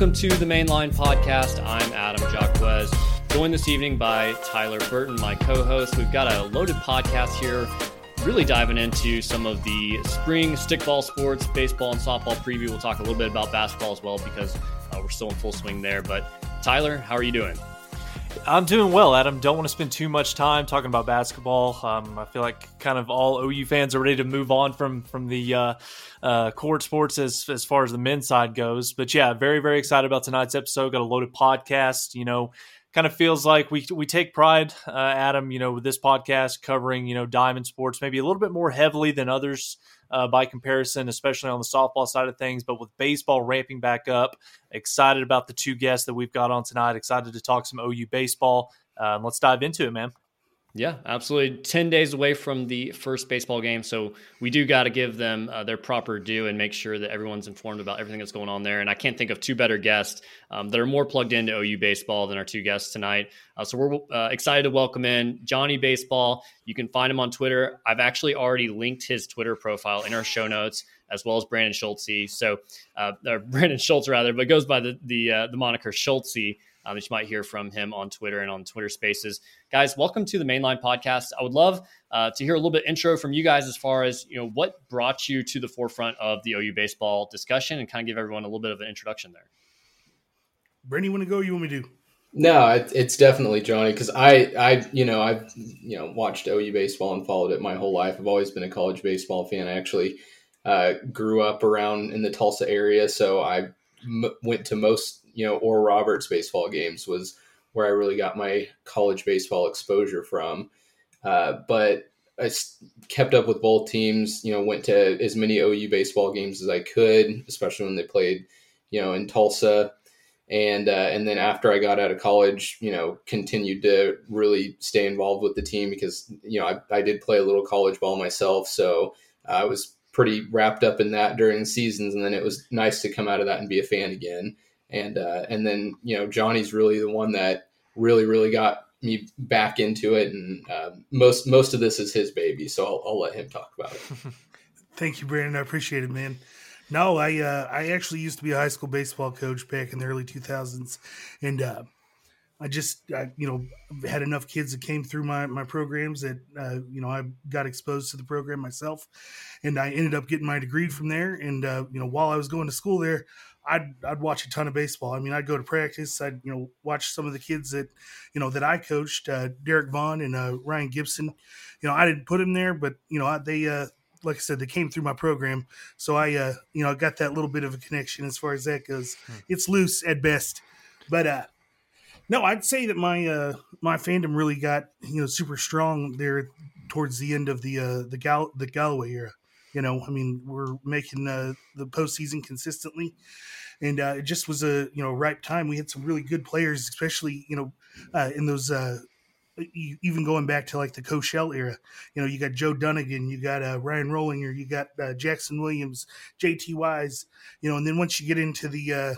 Welcome to the Mainline Podcast. I'm Adam Jacquez, joined this evening by Tyler Burton, my co host. We've got a loaded podcast here, really diving into some of the spring stickball sports, baseball and softball preview. We'll talk a little bit about basketball as well because uh, we're still in full swing there. But Tyler, how are you doing? I'm doing well, Adam. Don't want to spend too much time talking about basketball. Um, I feel like kind of all OU fans are ready to move on from from the uh, uh, court sports as as far as the men's side goes. But yeah, very very excited about tonight's episode. Got a loaded podcast. You know, kind of feels like we we take pride, uh, Adam. You know, with this podcast covering you know diamond sports maybe a little bit more heavily than others uh, by comparison, especially on the softball side of things. But with baseball ramping back up, excited about the two guests that we've got on tonight. Excited to talk some OU baseball. Uh, let's dive into it, man. Yeah, absolutely. 10 days away from the first baseball game. So we do got to give them uh, their proper due and make sure that everyone's informed about everything that's going on there. And I can't think of two better guests um, that are more plugged into OU baseball than our two guests tonight. Uh, so we're uh, excited to welcome in Johnny Baseball. You can find him on Twitter. I've actually already linked his Twitter profile in our show notes, as well as Brandon Schultzy. So, uh, or Brandon Schultz rather, but goes by the the, uh, the moniker Schultzy um, that you might hear from him on Twitter and on Twitter Spaces. Guys, welcome to the Mainline Podcast. I would love uh, to hear a little bit intro from you guys as far as you know what brought you to the forefront of the OU baseball discussion, and kind of give everyone a little bit of an introduction there. Brittany, want to go? You want me to? No, it, it's definitely Johnny because I, I, you know, I've you know watched OU baseball and followed it my whole life. I've always been a college baseball fan. I actually uh, grew up around in the Tulsa area, so I m- went to most you know, Oral Roberts baseball games was where I really got my college baseball exposure from. Uh, but I kept up with both teams, you know, went to as many OU baseball games as I could, especially when they played, you know, in Tulsa. And, uh, and then after I got out of college, you know, continued to really stay involved with the team because, you know, I, I did play a little college ball myself. So I was pretty wrapped up in that during the seasons. And then it was nice to come out of that and be a fan again and uh, and then you know Johnny's really the one that really really got me back into it, and uh, most most of this is his baby, so I'll, I'll let him talk about it. Thank you, Brandon. I appreciate it, man. No, I uh, I actually used to be a high school baseball coach back in the early 2000s, and uh, I just I, you know had enough kids that came through my my programs that uh, you know I got exposed to the program myself, and I ended up getting my degree from there. And uh, you know while I was going to school there, I'd I'd watch a ton of baseball. I mean, I'd go to practice. I'd you know watch some of the kids that you know that I coached, uh, Derek Vaughn and uh, Ryan Gibson. You know, I didn't put them there, but you know I, they uh, like I said they came through my program, so I uh, you know got that little bit of a connection as far as that goes. Hmm. It's loose at best, but uh, no, I'd say that my uh, my fandom really got you know super strong there towards the end of the uh, the Gal- the Golloway era. You know, I mean, we're making uh, the postseason consistently, and uh, it just was a you know ripe time. We had some really good players, especially you know uh, in those uh, even going back to like the Cochell era. You know, you got Joe Dunigan, you got uh, Ryan Rohlinger, you got uh, Jackson Williams, JT Wise. You know, and then once you get into the uh,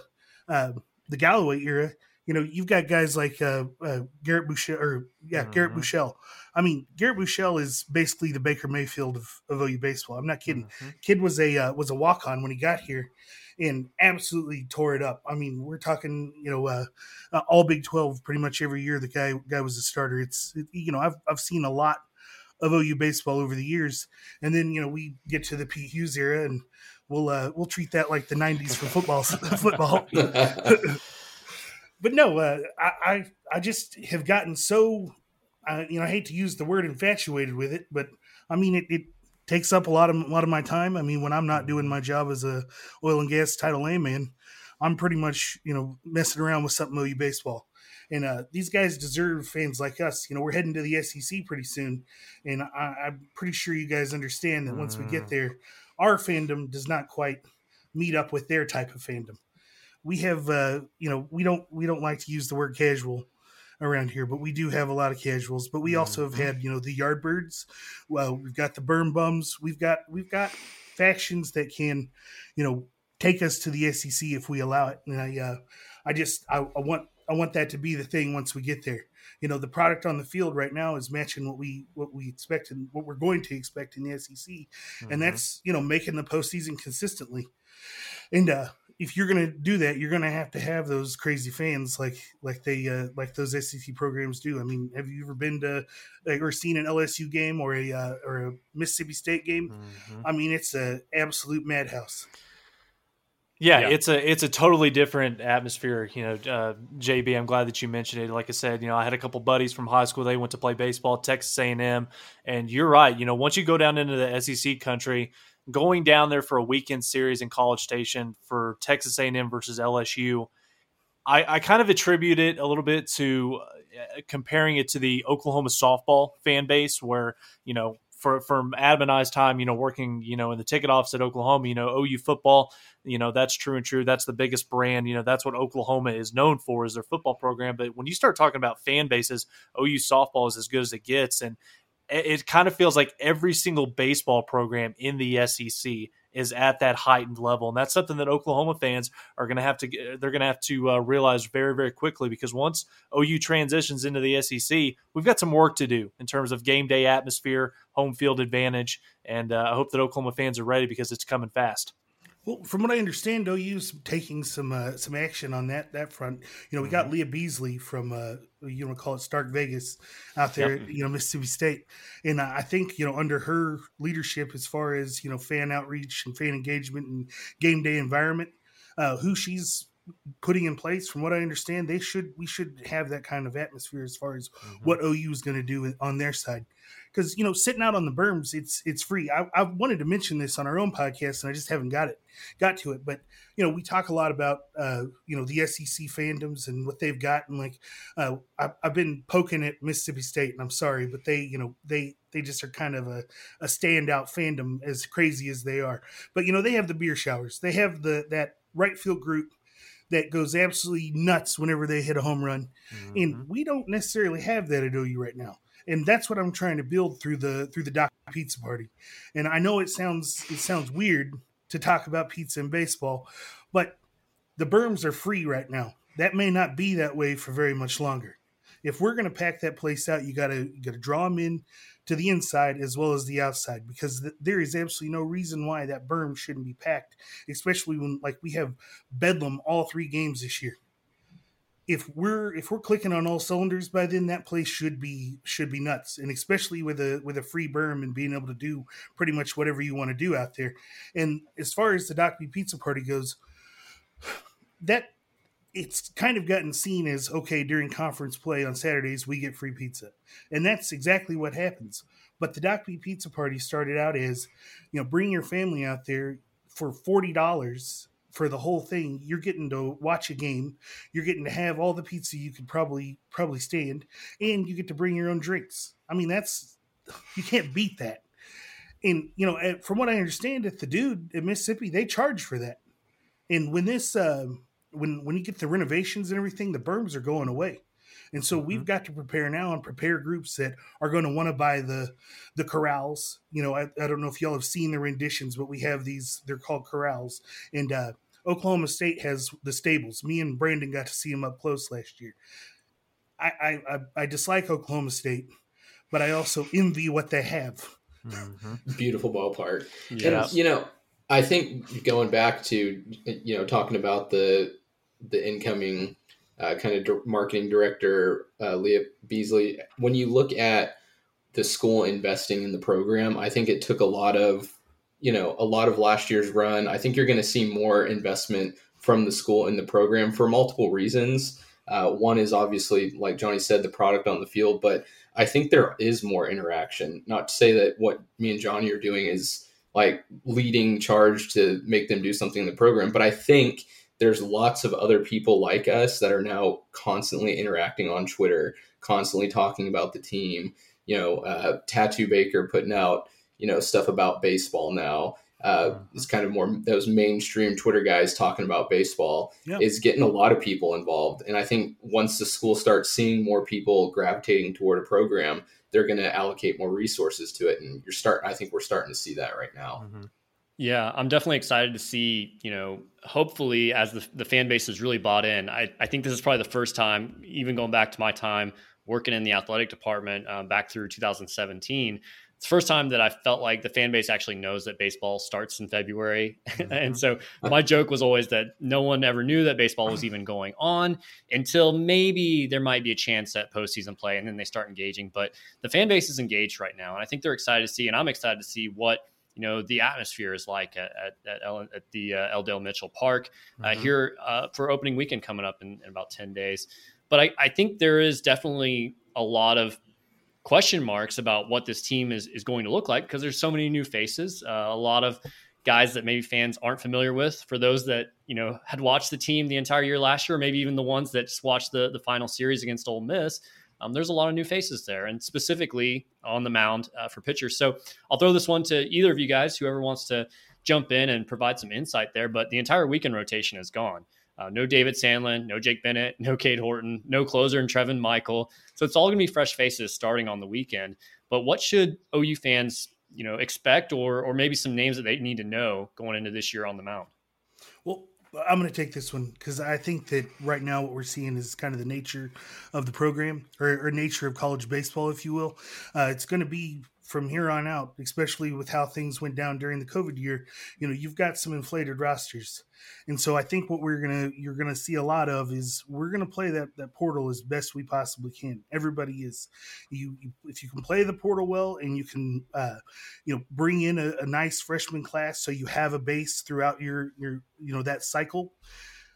uh, the Golloway era, you know, you've got guys like uh, uh, Garrett Buechele, or yeah, mm-hmm. Garrett Buechele. I mean, Garrett Buechele is basically the Baker Mayfield of, of OU baseball. I'm not kidding. Mm-hmm. Kid was a uh, was a walk on when he got here, and absolutely tore it up. I mean, we're talking, you know, uh, uh all Big Twelve pretty much every year. The guy guy was a starter. It's it, you know, I've I've seen a lot of OU baseball over the years, and then you know we get to the Pete Hughes era, and we'll uh, we'll treat that like the '90s for football football. but no, uh, I, I, I just have gotten so, uh, you know, I hate to use the word infatuated with it, but I mean it, it takes up a lot of a lot of my time. I mean, when I'm not doing my job as a oil and gas Title A man, I'm pretty much you know messing around with something OU baseball. And uh, these guys deserve fans like us. You know, we're heading to the SEC pretty soon, and I, am pretty sure you guys understand that once we get mm. there, our fandom does not quite meet up with their type of fandom we have uh, you know we don't we don't like to use the word casual around here, but we do have a lot of casuals. But we also have mm-hmm. had you know the Yardbirds. Well, we've got the Berm Bums. We've got we've got factions that can you know take us to the SEC if we allow it. And I uh, I just I, I want I want that to be the thing once we get there. You know, the product on the field right now is matching what we what we expect and what we're going to expect in the SEC, mm-hmm. and that's you know making the postseason consistently. And uh, if you're going to do that, you're going to have to have those crazy fans like like they uh, like those SEC programs do. I mean, have you ever been to like, or seen an LSU game or a uh, or a Mississippi State game? Mm-hmm. I mean, it's a absolute madhouse. Yeah, yeah, it's a it's a totally different atmosphere. You know, uh, JB, I'm glad that you mentioned it. Like I said, you know, I had a couple buddies from high school. They went to play baseball Texas A&M, and you're right. You know, once you go down into the SEC country, going down there for a weekend series in College Station for Texas A&M versus LSU, I, I kind of attribute it a little bit to uh, comparing it to the Oklahoma softball fan base, where you know for from Adam and I's time, you know, working, you know, in the ticket office at Oklahoma, you know, OU football, you know, that's true and true. That's the biggest brand. You know, that's what Oklahoma is known for is their football program. But when you start talking about fan bases, OU softball is as good as it gets, and it kind of feels like every single baseball program in the SEC is at that heightened level, and that's something that Oklahoma fans are going to have to they're going to have to uh, realize very very quickly because once OU transitions into the SEC, we've got some work to do in terms of game day atmosphere, home field advantage, and uh, I hope that Oklahoma fans are ready because it's coming fast. Well, from what I understand, OU's taking some uh, some action on that that front. You know, we got mm-hmm. Leah Beasley from uh, you to call it Stark Vegas out there, yep. you know, Mississippi State, and I think you know under her leadership, as far as you know, fan outreach and fan engagement and game day environment, uh, who she's putting in place. From what I understand, they should we should have that kind of atmosphere as far as mm-hmm. what OU is going to do on their side because you know sitting out on the berms it's it's free I, I, wanted to mention this on our own podcast and i just haven't got it got to it but you know we talk a lot about uh, you know the sec fandoms and what they've got and like uh, I, have been poking at mississippi state and i'm sorry but they you know they they just are kind of a, a standout fandom as crazy as they are but you know they have the beer showers they have the that right field group that goes absolutely nuts whenever they hit a home run. Mm-hmm. And we don't necessarily have that at OU right now and that's what I'm trying to build through the through the Doc Pizza Party. And I know it sounds it sounds weird to talk about pizza and baseball, but the berms are free right now. That may not be that way for very much longer. If we're going to pack that place out, you got to got to draw them in to the inside as well as the outside because th- there is absolutely no reason why that berm shouldn't be packed, especially when like we have bedlam all three games this year if we're if we're clicking on all cylinders by then that place should be should be nuts. And especially with a with a free berm and being able to do pretty much whatever you want to do out there. And as far as the doc b pizza party goes that it's kind of gotten seen as okay during conference play on saturdays we get free pizza. And that's exactly what happens. But the doc b pizza party started out as you know bring your family out there for $40 for the whole thing. You're getting to watch a game. You're getting to have all the pizza you could probably probably stand, and you get to bring your own drinks. I mean, that's you can't beat that. And you know, from what I understand, at the dude in Mississippi, they charge for that. And when this, uh, when when you get the renovations and everything, the berms are going away. And so mm-hmm. we've got to prepare now and prepare groups that are going to want to buy the the corrals. You know, I, I don't know if y'all have seen the renditions, but we have these. They're called corrals, and uh, Oklahoma State has the stables. Me and Brandon got to see them up close last year. I I, I dislike Oklahoma State, but I also envy what they have. Mm-hmm. Beautiful ballpark. Yeah. And you know, I think going back to you know talking about the the incoming uh, kind of marketing director uh, Leah Beasley. When you look at the school investing in the program, I think it took a lot of you know a lot of last year's run. I think you're going to see more investment from the school in the program for multiple reasons. Uh, one is obviously, like Johnny said, the product on the field, but I think there is more interaction. Not to say that what me and Johnny are doing is like leading charge to make them do something in the program, but I think there's lots of other people like us that are now constantly interacting on Twitter, constantly talking about the team. You know, uh, Tattoo Baker putting out you know stuff about baseball now. Uh, mm-hmm. it's kind of more those mainstream Twitter guys talking about baseball is getting a lot of people involved. And I think once the school starts seeing more people gravitating toward a program, they're going to allocate more resources to it. And you're start. I think we're starting to see that right now. Mm-hmm. Yeah, I'm definitely excited to see, you know, hopefully as the, the fan base has really bought in. I, I think this is probably the first time, even going back to my time working in the athletic department um, back through 2017, it's the first time that I felt like the fan base actually knows that baseball starts in February. Mm-hmm. and so my joke was always that no one ever knew that baseball was even going on until maybe there might be a chance at postseason play and then they start engaging. But the fan base is engaged right now. And I think they're excited to see, and I'm excited to see what you know the atmosphere is like at at, at, at the uh, L. Dale Mitchell Park uh, mm-hmm. here uh, for opening weekend coming up in, in about ten days. But I, I, think there is definitely a lot of question marks about what this team is is going to look like because there's so many new faces, uh, a lot of guys that maybe fans aren't familiar with. For those that you know had watched the team the entire year last year, maybe even the ones that just watched the the final series against Ole Miss um, there's a lot of new faces there, and specifically on the mound uh, for pitchers. So I'll throw this one to either of you guys, whoever wants to jump in and provide some insight there. But the entire weekend rotation is gone. Uh, no David Sandlin, no Jake Bennett, no Cade Horton, no closer and Trevin Michael. So it's all going to be fresh faces starting on the weekend. But what should OU fans, you know, expect, or or maybe some names that they need to know going into this year on the mound? Well, I'm going to take this one because I think that right now what we're seeing is kind of the nature of the program or, or nature of college baseball, if you will. Uh, it's going to be from here on out, especially with how things went down during the COVID year, you know, you've got some inflated rosters. And so I think what we're gonna you're gonna see a lot of is we're gonna play that that portal as best we possibly can. Everybody is you, you if you can play the portal well and you can uh, you know bring in a, a, nice freshman class so you have a base throughout your your you know that cycle,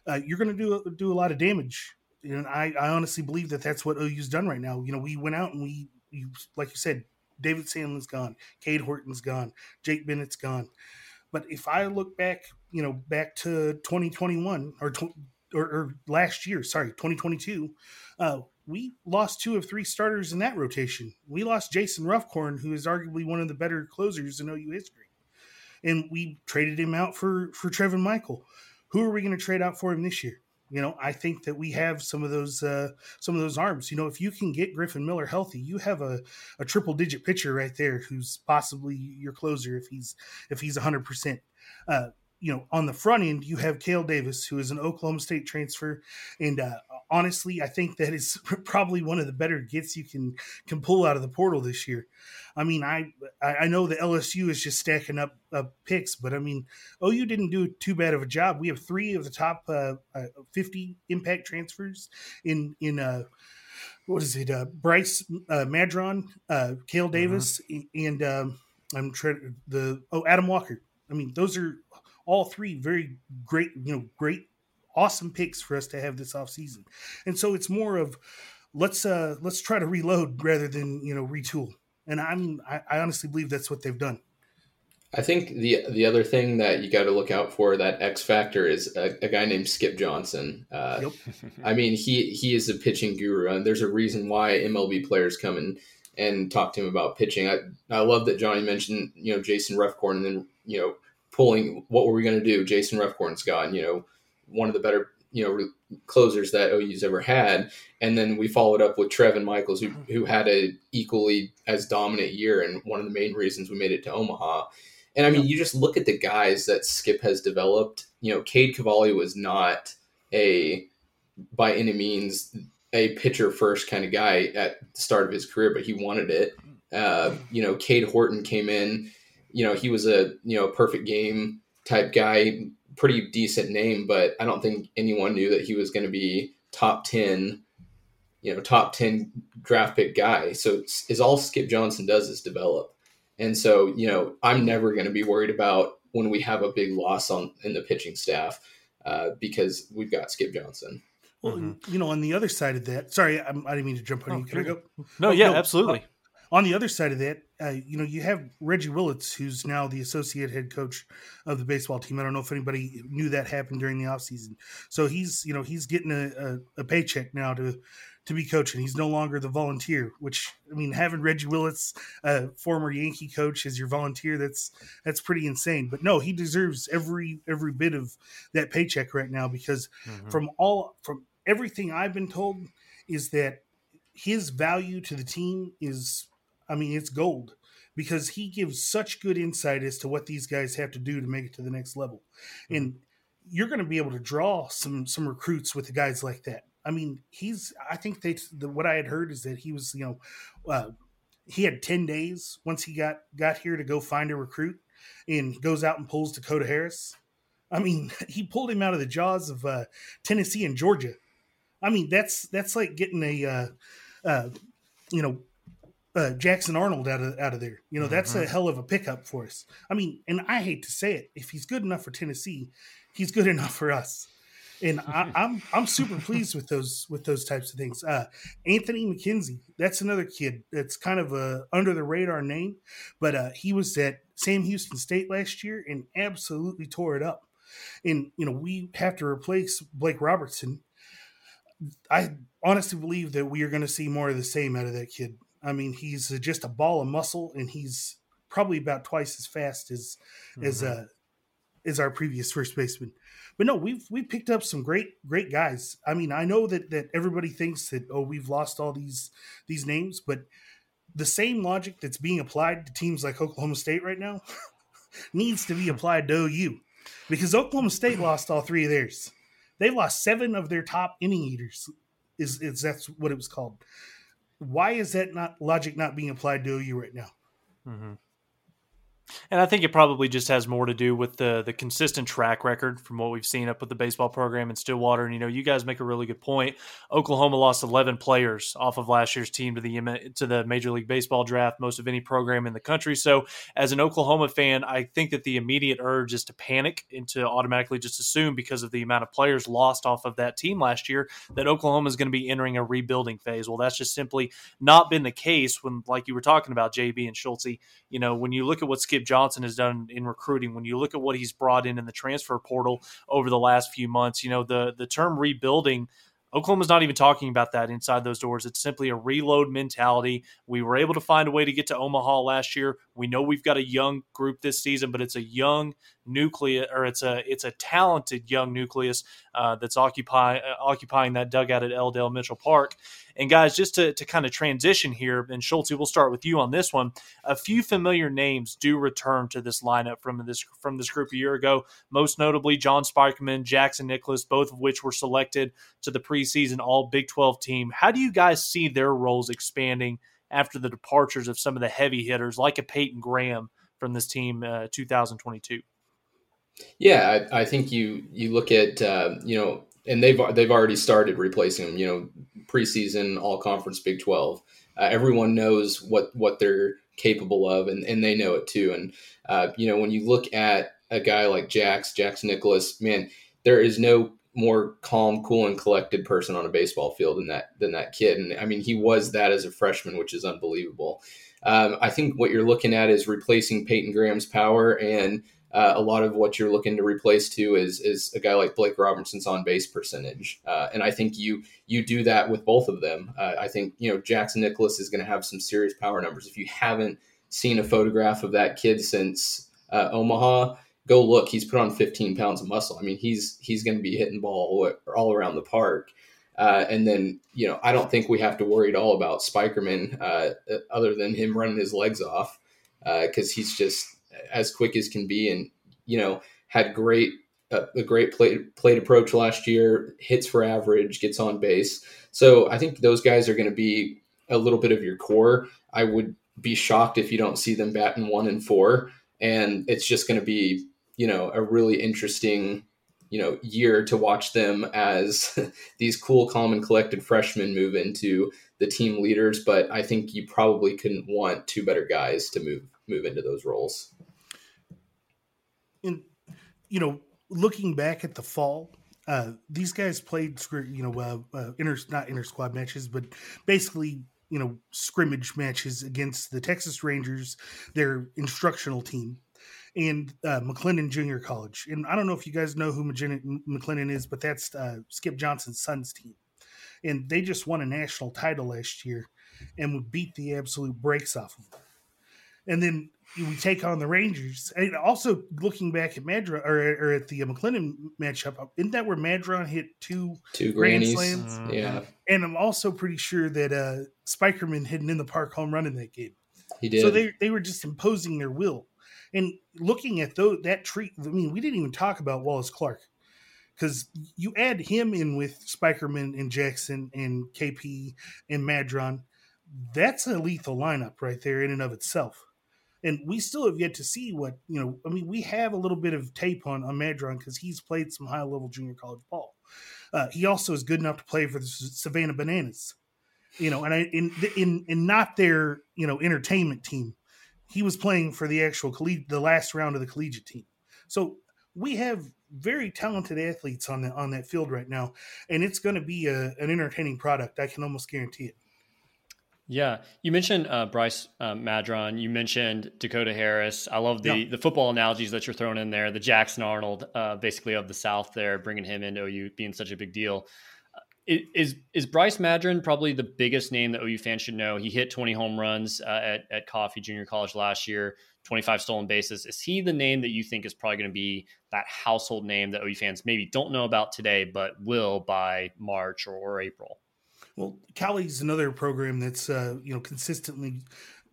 uh, you're gonna do do a lot of damage. And I, I honestly believe that that's what OU's done right now. You know, we went out and we, you, like you said, David Sandlin's gone, Cade Horton's gone, Jake Bennett's gone. But if I look back, you know, back to 2021 or or, or, last year, sorry, 2022, uh, we lost two of three starters in that rotation. We lost Jason Ruffcorn, who is arguably one of the better closers in OU history, and we traded him out for for Trevin Michael. Who are we going to trade out for him this year? You know, I think that we have some of those uh, some of those arms. You know, if you can get Griffin Miller healthy, you have a, a triple digit pitcher right there who's possibly your closer if he's if he's hundred percent. uh. You know, on the front end, you have Kale Davis, who is an Oklahoma State transfer, and uh, honestly, I think that is probably one of the better gets you can can pull out of the portal this year. I mean, I I know the LSU is just stacking up uh, picks, but I mean, OU didn't do too bad of a job. We have three of the top uh, uh, fifty impact transfers in in uh, what is it? Uh, Bryce uh, Madron, uh, Kale mm-hmm. Davis, mm-hmm. and um, I'm trying the oh Adam Walker. I mean, those are all three very great, you know, great awesome picks for us to have this off season. And so it's more of let's uh let's try to reload rather than you know retool. And I'm I, I honestly believe that's what they've done. I think the the other thing that you got to look out for that X factor is a, a guy named Skip Johnson. Uh, yep. I mean, he he is a pitching guru, and there's a reason why MLB players come and and talk to him about pitching. I I love that Johnny mentioned you know Jason Ruffcorn and then you know pulling what were we going to do? Jason Ruffcorn's gone. You know one of the better you know re- closers that OU's ever had, and then we followed up with Trevin Michaels, who who had a equally as dominant year, and one of the main reasons we made it to Omaha. And I mean, you just look at the guys that Skip has developed. You know, Cade Cavalli was not a by any means a pitcher first kind of guy at the start of his career, but he wanted it. Uh, you know, Cade Horton came in. You know, he was a you know perfect game type guy pretty decent name, but I don't think anyone knew that he was going to be top 10, you know, top 10 draft pick guy. So is all Skip Johnson does is develop. And so, you know, I'm never going to be worried about when we have a big loss on in the pitching staff uh, because we've got Skip Johnson. Well, mm-hmm. you know, on the other side of that, sorry, I, I didn't mean to jump on oh, you. Can I go? No, oh, yeah, no, absolutely. Uh, on the other side of that, uh, you know, you have Reggie Willits, who's now the associate head coach of the baseball team. I don't know if anybody knew that happened during the offseason. So he's, you know, he's getting a, a, a, paycheck now to to be coaching. He's no longer the volunteer, which I mean, having Reggie Willits, a former Yankee coach, as your volunteer, that's that's pretty insane. But no, he deserves every every bit of that paycheck right now because mm-hmm. from all from everything I've been told is that his value to the team is I mean, it's gold because he gives such good insight as to what these guys have to do to make it to the next level. Mm-hmm. And you're going to be able to draw some some recruits with the guys like that. I mean, he's. I think they. The, what I had heard is that he was, you know, uh, he had 10 days once he got got here to go find a recruit and goes out and pulls Dakota Harris. I mean, he pulled him out of the jaws of uh, Tennessee and Georgia. I mean, that's that's like getting a uh, uh, you know uh, Jackson Arnold out of out of there. You know, that's mm-hmm. a hell of a pickup for us. I mean, and I hate to say it, if he's good enough for Tennessee, he's good enough for us. And I, am I'm, I'm super pleased with those with those types of things. Uh, Anthony McKenzie, that's another kid that's kind of a under the radar name, but uh, he was at Sam Houston State last year and absolutely tore it up. And you know, we have to replace Blake Robertson. I honestly believe that we are going to see more of the same out of that kid. I mean, he's just a ball of muscle, and he's probably about twice as fast as mm-hmm. as uh, as our previous first baseman. But no, we've we picked up some great great guys. I mean, I know that that everybody thinks that oh we've lost all these these names, but the same logic that's being applied to teams like Oklahoma State right now needs to be applied to OU because Oklahoma State lost all three of theirs. They lost seven of their top inning eaters. Is is that's what it was called? Why is that not logic not being applied to you right now? Mm-hmm. And I think it probably just has more to do with the the consistent track record from what we've seen up with the baseball program in Stillwater. And you know, you guys make a really good point. Oklahoma lost 11 players off of last year's team to the to the Major League Baseball draft, most of any program in the country. So, as an Oklahoma fan, I think that the immediate urge is to panic and to automatically just assume because of the amount of players lost off of that team last year that Oklahoma is going to be entering a rebuilding phase. Well, that's just simply not been the case when, like you were talking about, JB and Schultzy. You know, when you look at what Skip Johnson has done in recruiting, when you look at what he's brought in in the transfer portal over the last few months, you know the the term rebuilding Oklahoma's not even talking about that inside those doors. It's simply a reload mentality. We were able to find a way to get to Omaha last year. We know we've got a young group this season, but it's a young nucleus, or it's a it's a talented young nucleus uh, that's occupying uh, occupying that dugout at L. Dale Mitchell Park. And guys, just to, to kind of transition here, and Schultzy, we'll start with you on this one. A few familiar names do return to this lineup from this from this group a year ago. Most notably, John Spikerman, Jackson Nicklaus, both of which were selected to the preseason All Big 12 team. How do you guys see their roles expanding after the departures of some of the heavy hitters like a Peyton Graham from this team, uh, 2022? Yeah, I, I, think you you look at uh, you know, and they've they've already started replacing them. You know, preseason All Conference Big Twelve. Uh, everyone knows what what they're capable of, and, and they know it too. And uh, you know, when you look at a guy like Jax, Jax Nicklaus, man, there is no more calm, cool, and collected person on a baseball field than that than that kid. And I mean, he was that as a freshman, which is unbelievable. Um, I think what you're looking at is replacing Peyton Graham's power and uh, a lot of what you're looking to replace too is is a guy like Blake Robertson's on base percentage, uh, and I think you you do that with both of them. Uh, I think you know Jackson Nicklaus is going to have some serious power numbers. If you haven't seen a photograph of that kid since uh, Omaha, go look. He's put on 15 pounds of muscle. I mean, he's he's going to be hitting ball all around the park. Uh, and then, you know, I don't think we have to worry at all about Spikerman uh, other than him running his legs off, because he's just as quick as can be, and you know had great uh, a great plate plate approach last year, hits for average, gets on base. So I think those guys are going to be a little bit of your core. I would be shocked if you don't see them batting one and four, and it's just going to be you know a really interesting you know year to watch them as these cool, calm, and collected freshmen move into the team leaders. But I think you probably couldn't want two better guys to move move into those roles and you know looking back at the fall uh, these guys played you know uh, uh, inter not inter squad matches but basically you know scrimmage matches against the Texas Rangers their instructional team and uh, McLennan Junior College and I don't know if you guys know who McLennan is but that's uh, Skip Johnson's son's team and they just won a national title last year and would beat the absolute brakes off of them and then we take on the Rangers. And also looking back at Madron or, or at the McLennan matchup, isn't that where Madron hit two two grand slams? Mm-hmm. Yeah, and I'm also pretty sure that uh, Spikerman hit an in the park home run in that game. He did. So they they were just imposing their will. And looking at those, that treat, I mean, we didn't even talk about Wallace Clark because you add him in with Spikerman and Jackson and KP and Madron that's a lethal lineup right there in and of itself. And we still have yet to see what, you know, I mean, we have a little bit of tape on, on Madron because he's played some high level junior college ball. Uh, he also is good enough to play for the Savannah Bananas, you know, and I, in, in, in not their, you know, entertainment team. He was playing for the actual collegiate, the last round of the collegiate team. So we have very talented athletes on the, on that field right now, and it's going to be a, an entertaining product. I can almost guarantee it. Yeah, you mentioned uh, Bryce uh, Madron. You mentioned Dakota Harris. I love the yeah. the football analogies that you're throwing in there. The Jackson Arnold, uh, basically of the South, there, bringing him into OU being such a big deal. Uh, is is Bryce Madron probably the biggest name that OU fans should know? He hit 20 home runs uh, at at Cowley Junior College last year, 25 stolen bases. Is he the name that you think is probably going to be that household name that OU fans maybe don't know about today, but will by March or, or April? Well, Cowley's another program that's uh, you know consistently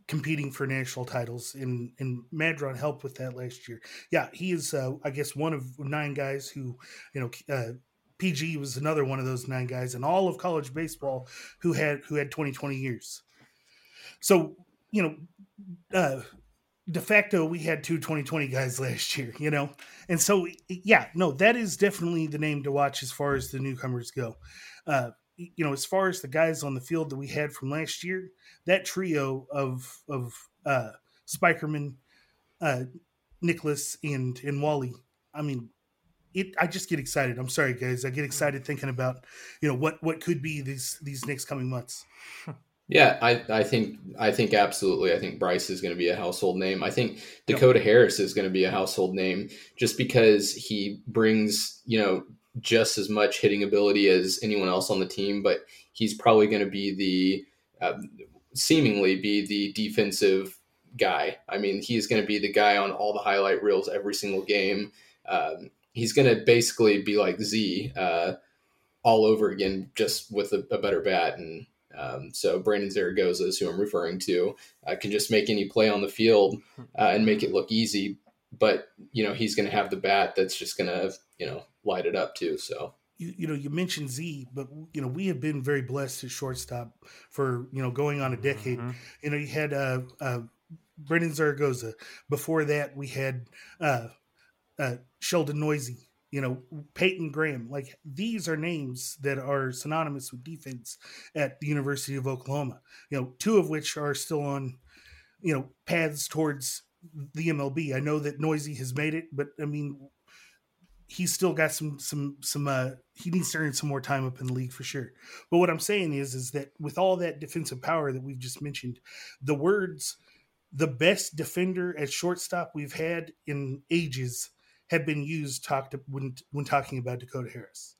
competing for national titles, and and Madron helped with that last year. Yeah, he is uh, I guess one of nine guys who you know. PG was another one of those nine guys in all of college baseball who had who had 20 20 years. So, you know, uh, de facto we had two 2020 guys last year, you know. And so yeah, no, that is definitely the name to watch as far as the newcomers go. Uh, you know, as far as the guys on the field that we had from last year, that trio of of uh, Spikerman, uh, Nicklaus, and and Wally. I mean, it. I just get excited. I'm sorry, guys. I get excited thinking about you know what what could be these these next coming months. Yeah, I, I think I think absolutely. I think Bryce is going to be a household name. I think Dakota yep. Harris is going to be a household name just because he brings you know just as much hitting ability as anyone else on the team, but he's probably going to be the uh, seemingly be the defensive guy. I mean, he's going to be the guy on all the highlight reels every single game. Um, he's going to basically be like Z uh, all over again, just with a, a better bat. And um, so Brandon Zaragoza is who I'm referring to. Uh, can just make any play on the field uh, and make it look easy. But you know he's going to have the bat that's just going to you know light it up too. So you, you know you mentioned Z, but you know we have been very blessed at shortstop for you know going on a decade. Mm-hmm. You know you had uh, uh, Brandon Zaragoza. Before that we had uh, uh, Sheldon Neuse, You know Peyton Graham. Like these are names that are synonymous with defense at the University of Oklahoma. You know two of which are still on you know paths towards the MLB. I know that Noisy has made it, but I mean he's still got some some some uh he needs to earn some more time up in the league for sure. But what I'm saying is is that with all that defensive power that we've just mentioned, the words the best defender at shortstop we've had in ages have been used talked when when talking about Dakota Harris.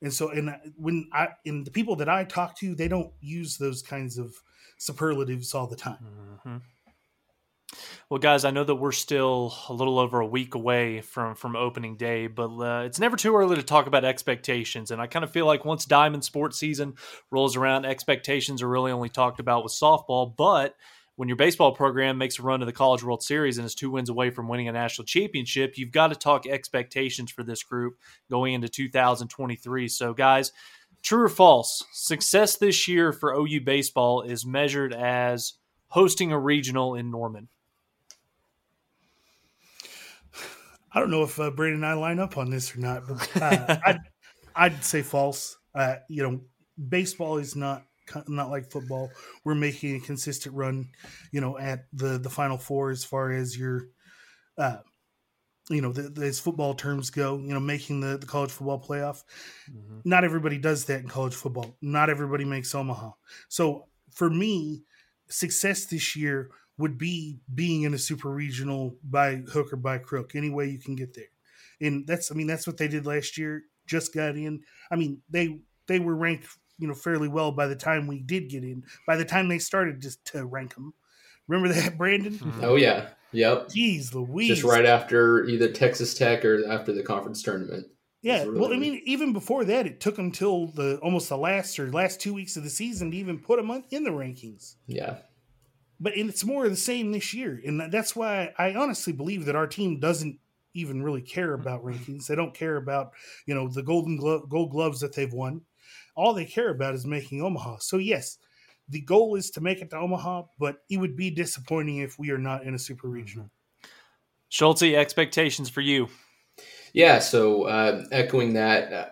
And so and when I and the people that I talk to, they don't use those kinds of superlatives all the time. Mm-hmm. Well, guys, I know that we're still a little over a week away from from opening day, but uh, it's never too early to talk about expectations. And I kind of feel like once Diamond sports season rolls around, expectations are really only talked about with softball. But when your baseball program makes a run to the College World Series and is two wins away from winning a national championship, you've got to talk expectations for this group going into 2023. So, guys, true or false? Success this year for OU baseball is measured as hosting a regional in Norman. I don't know if uh, Brandon and I line up on this or not, but uh, I'd, I'd say false. Uh, you know, baseball is not not like football. We're making a consistent run, you know, at the the final four as far as your, uh, you know, the, as football terms go. You know, making the the college football playoff. Mm-hmm. Not everybody does that in college football. Not everybody makes Omaha. So for me, success this year would be being in a super regional by hook or by crook, any way you can get there. And that's, I mean, that's what they did last year. Just got in. I mean, they they were ranked, you know, fairly well by the time we did get in. By the time they started just to rank them, remember that, Brandon? Mm-hmm. Oh yeah, yep. Jeez, Louise. Just right after either Texas Tech or after the conference tournament. Yeah, really... well, I mean, even before that, it took them till the almost the last or last two weeks of the season to even put them in the rankings. Yeah, but it's more of the same this year, and that's why I honestly believe that our team doesn't even really care about rankings. They don't care about you know the golden Glo- gold gloves that they've won. All they care about is making Omaha. So yes, the goal is to make it to Omaha, but it would be disappointing if we are not in a super regional. Schultzy, expectations for you? Yeah, so uh, echoing that, uh,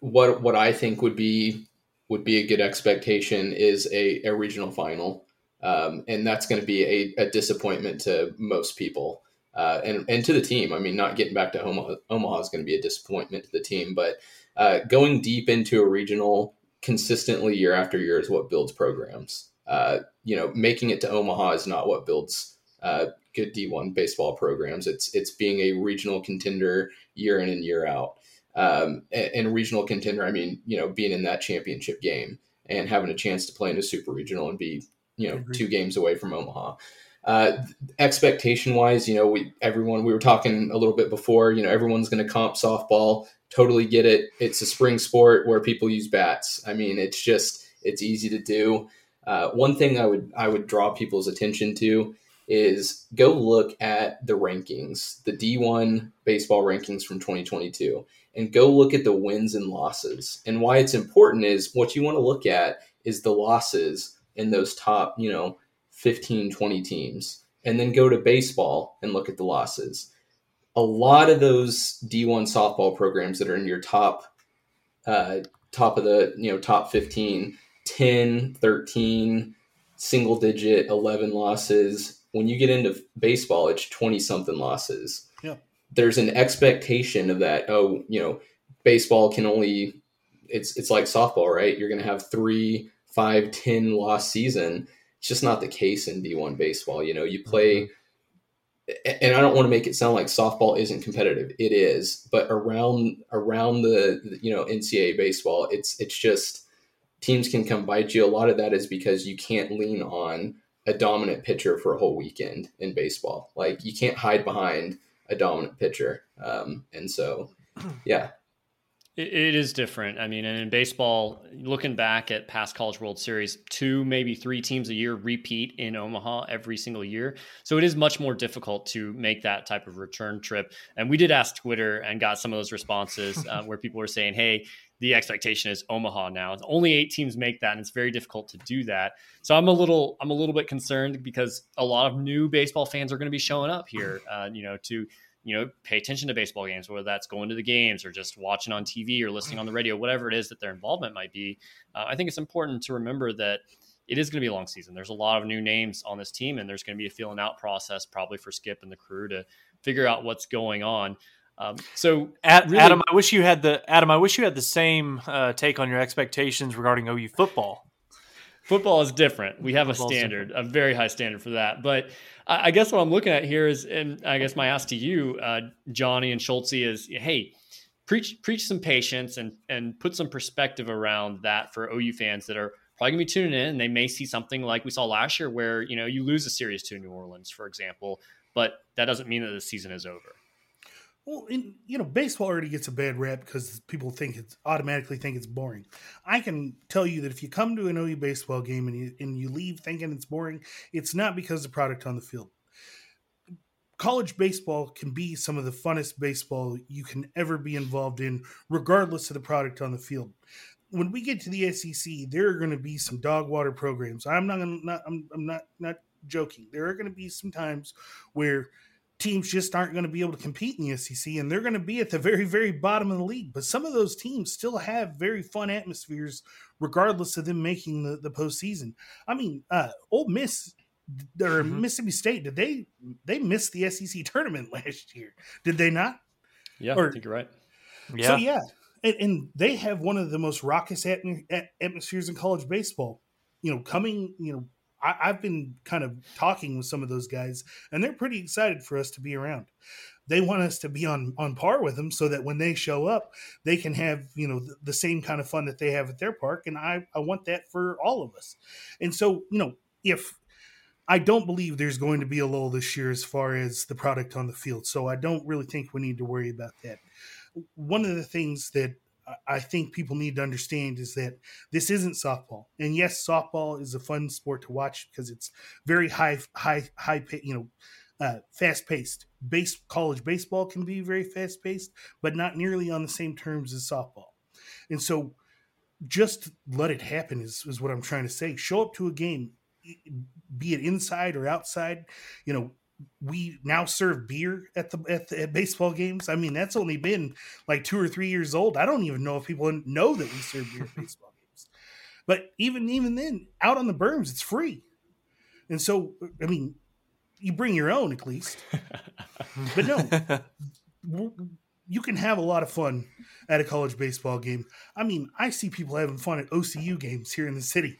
what what I think would be would be a good expectation is a, a regional final, um, and that's going to be a, a, disappointment to most people uh, and and to the team. I mean, not getting back to Omaha, Omaha is going to be a disappointment to the team, but uh, going deep into a regional consistently year after year is what builds programs. Uh, you know, making it to Omaha is not what builds uh, good D1 baseball programs. It's it's being a regional contender year in and year out. Um, and, and regional contender, I mean, you know, being in that championship game and having a chance to play in a super regional and be, you know, two games away from Omaha. Uh, expectation wise, you know, we everyone we were talking a little bit before. You know, everyone's going to comp softball. Totally get it. It's a spring sport where people use bats. I mean, it's just it's easy to do. Uh, one thing I would I would draw people's attention to is go look at the rankings, the D1 baseball rankings from 2022, and go look at the wins and losses. And why it's important is what you want to look at is the losses in those top, you know, 15, 20 teams, and then go to baseball and look at the losses. A lot of those D1 softball programs that are in your top, uh, top of the, you know, top 15, 10, 13, single digit, 11 losses. When you get into baseball, it's 20 something losses. Yeah. There's an expectation of that. Oh, you know, baseball can only, it's, it's like softball, right? You're going to have three, five, 10 loss season it's just not the case in D1 baseball. You know, you play, mm-hmm. And I don't want to make it sound like softball isn't competitive. It is, but around around the you know NCAA baseball, it's it's just teams can come bite you. A lot of that is because you can't lean on a dominant pitcher for a whole weekend in baseball. Like you can't hide behind a dominant pitcher, um, and so yeah, it is different. I mean, and in baseball, looking back at past College World Series, two, maybe three teams a year repeat in Omaha every single year. So it is much more difficult to make that type of return trip. And we did ask Twitter and got some of those responses uh, where people were saying, hey, the expectation is Omaha now. Only eight teams make that, and it's very difficult to do that. So I'm a little, I'm a little bit concerned because a lot of new baseball fans are going to be showing up here, uh, you know, to you know, pay attention to baseball games, whether that's going to the games or just watching on TV or listening on the radio, whatever it is that their involvement might be. Uh, I think it's important to remember that it is going to be a long season. There's a lot of new names on this team, and there's going to be a feeling out process probably for Skip and the crew to figure out what's going on. Um, so, really, Adam, I wish you had the Adam. I wish you had the same uh, take on your expectations regarding OU football. Football is different. We have Football's a standard, different. a very high standard for that. But I, I, guess what I'm looking at here is, and I guess my ask to you, uh, Johnny and Schultzy, is, hey, preach preach some patience and and put some perspective around that for OU fans that are probably gonna be tuning in and they may see something like we saw last year where you know you lose a series to New Orleans, for example, but that doesn't mean that the season is over. Well, in, you know, baseball already gets a bad rap because people think it's automatically think it's boring. I can tell you that if you come to an OU baseball game and you and you leave thinking it's boring, it's not because the product on the field. College baseball can be some of the funnest baseball you can ever be involved in, regardless of the product on the field. When we get to the SEC, there are going to be some dog water programs. I'm not, not I'm, I'm not not joking. There are going to be some times where teams just aren't going to be able to compete in the SEC, and they're going to be at the very, very bottom of the league. But some of those teams still have very fun atmospheres, regardless of them making the, the postseason. I mean, uh, Ole Miss or mm-hmm. Mississippi State did they they missed the SEC tournament last year? Did they not? Yeah, or, I think you're right. Yeah. So yeah, and, and, they have one of the most raucous atm- atmospheres in college baseball. You know, coming you know I, have been kind of talking with some of those guys, and they're pretty excited for us to be around. They want us to be on on par with them, so that when they show up, they can have you know the, the same kind of fun that they have at their park, and I I want that for all of us. And so you know if I don't believe there's going to be a lull this year as far as the product on the field, so I don't really think we need to worry about that. One of the things that I think people need to understand is that this isn't softball. And yes, softball is a fun sport to watch because it's very high, high, high, you know, uh, fast paced. Base college baseball can be very fast paced, but not nearly on the same terms as softball. And so, just let it happen is, is what I'm trying to say. Show up to a game, be it inside or outside. You know, we now serve beer at the, at the at baseball games. I mean, that's only been like two or three years old. I don't even know if people know that we serve beer at baseball games. But even even then, out on the berms, it's free. And so, I mean, you bring your own at least. but no, you can have a lot of fun at a college baseball game. I mean, I see people having fun at OCU games here in the city.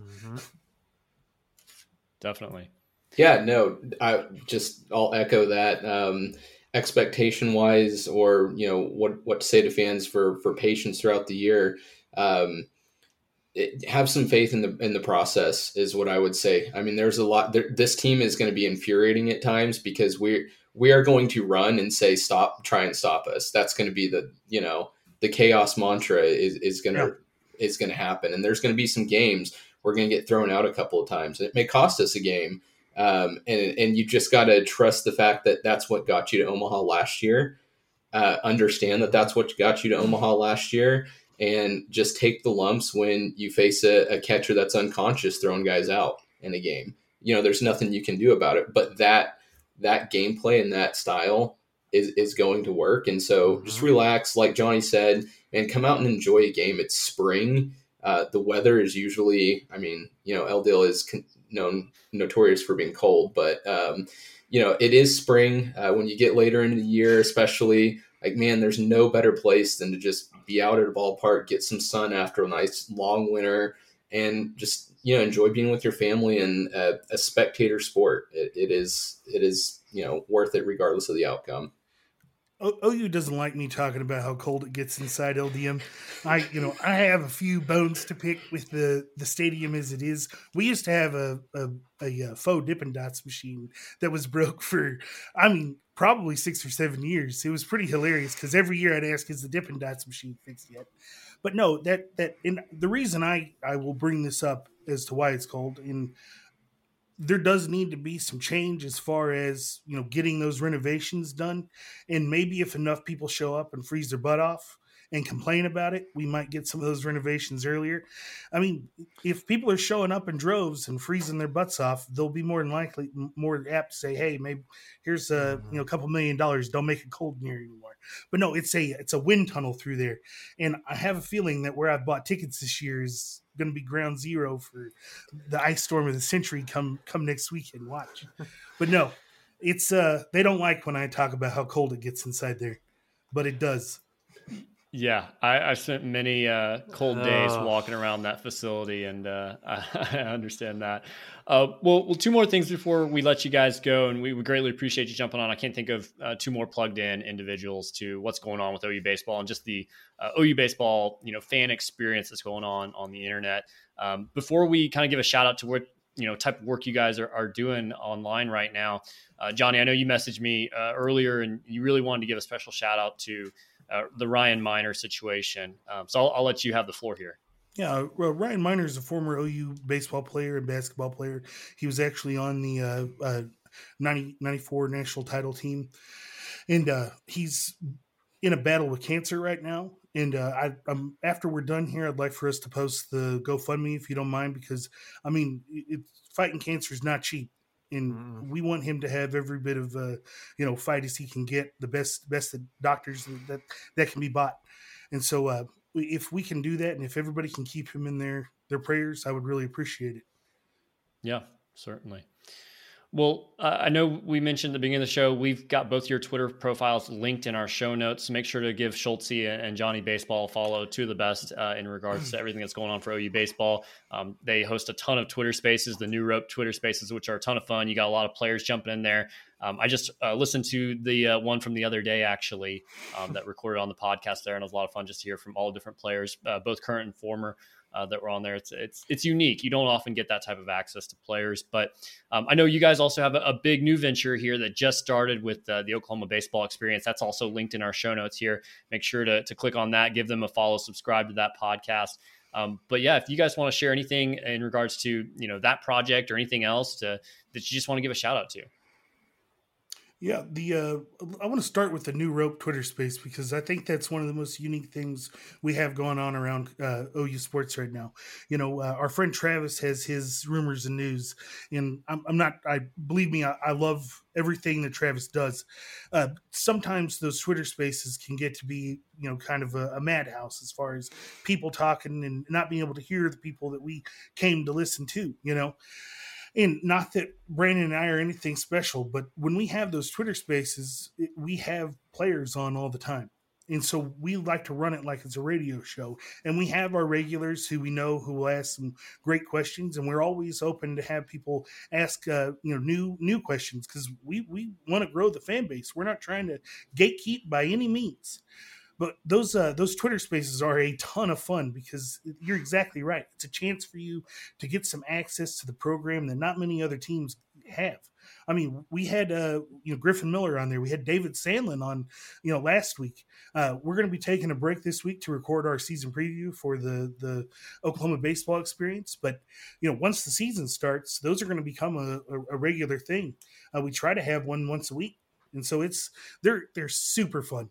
Mm-hmm. Definitely. Yeah, no, I just I'll echo that. Um, expectation wise, or you know what what to say to fans for for patience throughout the year. Um, it, have some faith in the in the process is what I would say. I mean, there's a lot. There, this team is going to be infuriating at times because we we are going to run and say stop, try and stop us. That's going to be the you know the chaos mantra is is going to yeah. is going to happen, and there's going to be some games we're going to get thrown out a couple of times. It may cost us a game, um, and and you just got to trust the fact that that's what got you to Omaha last year. Uh, understand that that's what got you to Omaha last year, and just take the lumps when you face a, a catcher that's unconscious throwing guys out in a game. You know, there's nothing you can do about it. But that that gameplay and that style is is going to work. And so just mm-hmm. relax, like Johnny said, and come out and enjoy a game. It's spring. Uh, the weather is usually, I mean, you know, L Dale is con- known notorious for being cold, but um, you know, it is spring. Uh, when you get later into the year, especially, like man, there's no better place than to just be out at a ballpark, get some sun after a nice long winter, and just you know enjoy being with your family and uh, a spectator sport. It, it is it is you know worth it regardless of the outcome. Oh, oh, OU doesn't like me talking about how cold it gets inside LDM. I, you know, I have a few bones to pick with the the stadium as it is. We used to have a a, a, a faux Dippin' Dots machine that was broke for, I mean, probably six or seven years. It was pretty hilarious because every year I'd ask, "Is the Dippin' Dots machine fixed yet?" But no, that that and the reason I I will bring this up as to why it's cold and there does need to be some change as far as you know getting those renovations done. And maybe if enough people show up and freeze their butt off and complain about it we might get some of those renovations earlier. I mean if people are showing up in droves and freezing their butts off they'll be more than likely more apt to say hey maybe here's a mm-hmm. you know a couple million dollars. Don't make it cold in here anymore. But no it's a it's a wind tunnel through there. And i have a feeling that where i've bought tickets this year is going to be ground zero for the ice storm of the century come come next weekend. Watch, but no, it's uh they don't like when I talk about how cold it gets inside there, but it does. Yeah, I, I spent many uh, cold days walking around that facility, and uh, I, I, understand that. Uh, well, well, two more things before we let you guys go, and we, we greatly appreciate you jumping on. I can't think of uh, two more plugged in individuals to what's going on with OU baseball and just the uh, OU baseball, you know, fan experience that's going on on the internet. Um, before we kind of give a shout out to what you know type of work you guys are, are doing online right now, uh, Johnny, I know you messaged me earlier, and you really wanted to give a special shout out to uh, the Ryan Miner situation. Um, so I'll, I'll, let you have the floor here. Yeah, well, Ryan Miner is a former OU baseball player and basketball player. He was actually on the uh, uh, 90, 94 national title team. And uh, he's in a battle with cancer right now. And uh, I, I'm, after we're done here, I'd like for us to post the GoFundMe if you don't mind, because I mean, it, fighting cancer is not cheap and mm. we want him to have every bit of uh, you know fight as he can get the best best doctors that that can be bought. And so uh, if we can do that and if everybody can keep him in their their prayers i would really appreciate it. Yeah certainly well, uh, I know we mentioned at the beginning of the show, we've got both your Twitter profiles linked in our show notes. Make sure to give Schultzy and Johnny Baseball a follow, two of the best uh, in regards to everything that's going on for OU Baseball. Um, they host a ton of Twitter spaces, the New Rope Twitter spaces, which are a ton of fun. You got a lot of players jumping in there. Um, I just uh, listened to the uh, one from the other day, actually, um, that recorded on the podcast there, and it was a lot of fun just to hear from all different players, uh, both current and former uh, that were on there. It's it's it's unique. You don't often get that type of access to players, but um, I know you guys also have a, a, big new venture here that just started with uh, the Oklahoma baseball experience. That's also linked in our show notes here. Make sure to to click on that, give them a follow, subscribe to that podcast. Um, but yeah, if you guys want to share anything in regards to you know that project or anything else to that you just want to give a shout out to. Yeah, the uh, I want to start with the new rope Twitter space because I think that's one of the most unique things we have going on around uh, OU sports right now. You know, uh, our friend Travis has his rumors and news, and I'm, I'm not. I believe me, I, I, love everything that Travis does. Uh, sometimes those Twitter spaces can get to be, you know, kind of a, a madhouse as far as people talking and not being able to hear the people that we came to listen to. You know and not that Brandon and I are anything special, but when we have those Twitter spaces, it, we have players on all the time. And so we like to run it like it's a radio show. And we have our regulars who we know who will ask some great questions. And we're always open to have people ask, uh, you know, new new questions because we we want to grow the fan base. We're not trying to gatekeep by any means. But those uh, those Twitter Spaces are a ton of fun because you're exactly right. It's a chance for you to get some access to the program that not many other teams have. I mean, we had uh, you know Griffin Miller on there. We had David Sandlin on, you know, last week. Uh, we're going to be taking a break this week to record our season preview for the the Oklahoma baseball experience. But you know, once the season starts, those are going to become a, a, a regular thing. Uh, we try to have one once a week, and so it's they're they're super fun.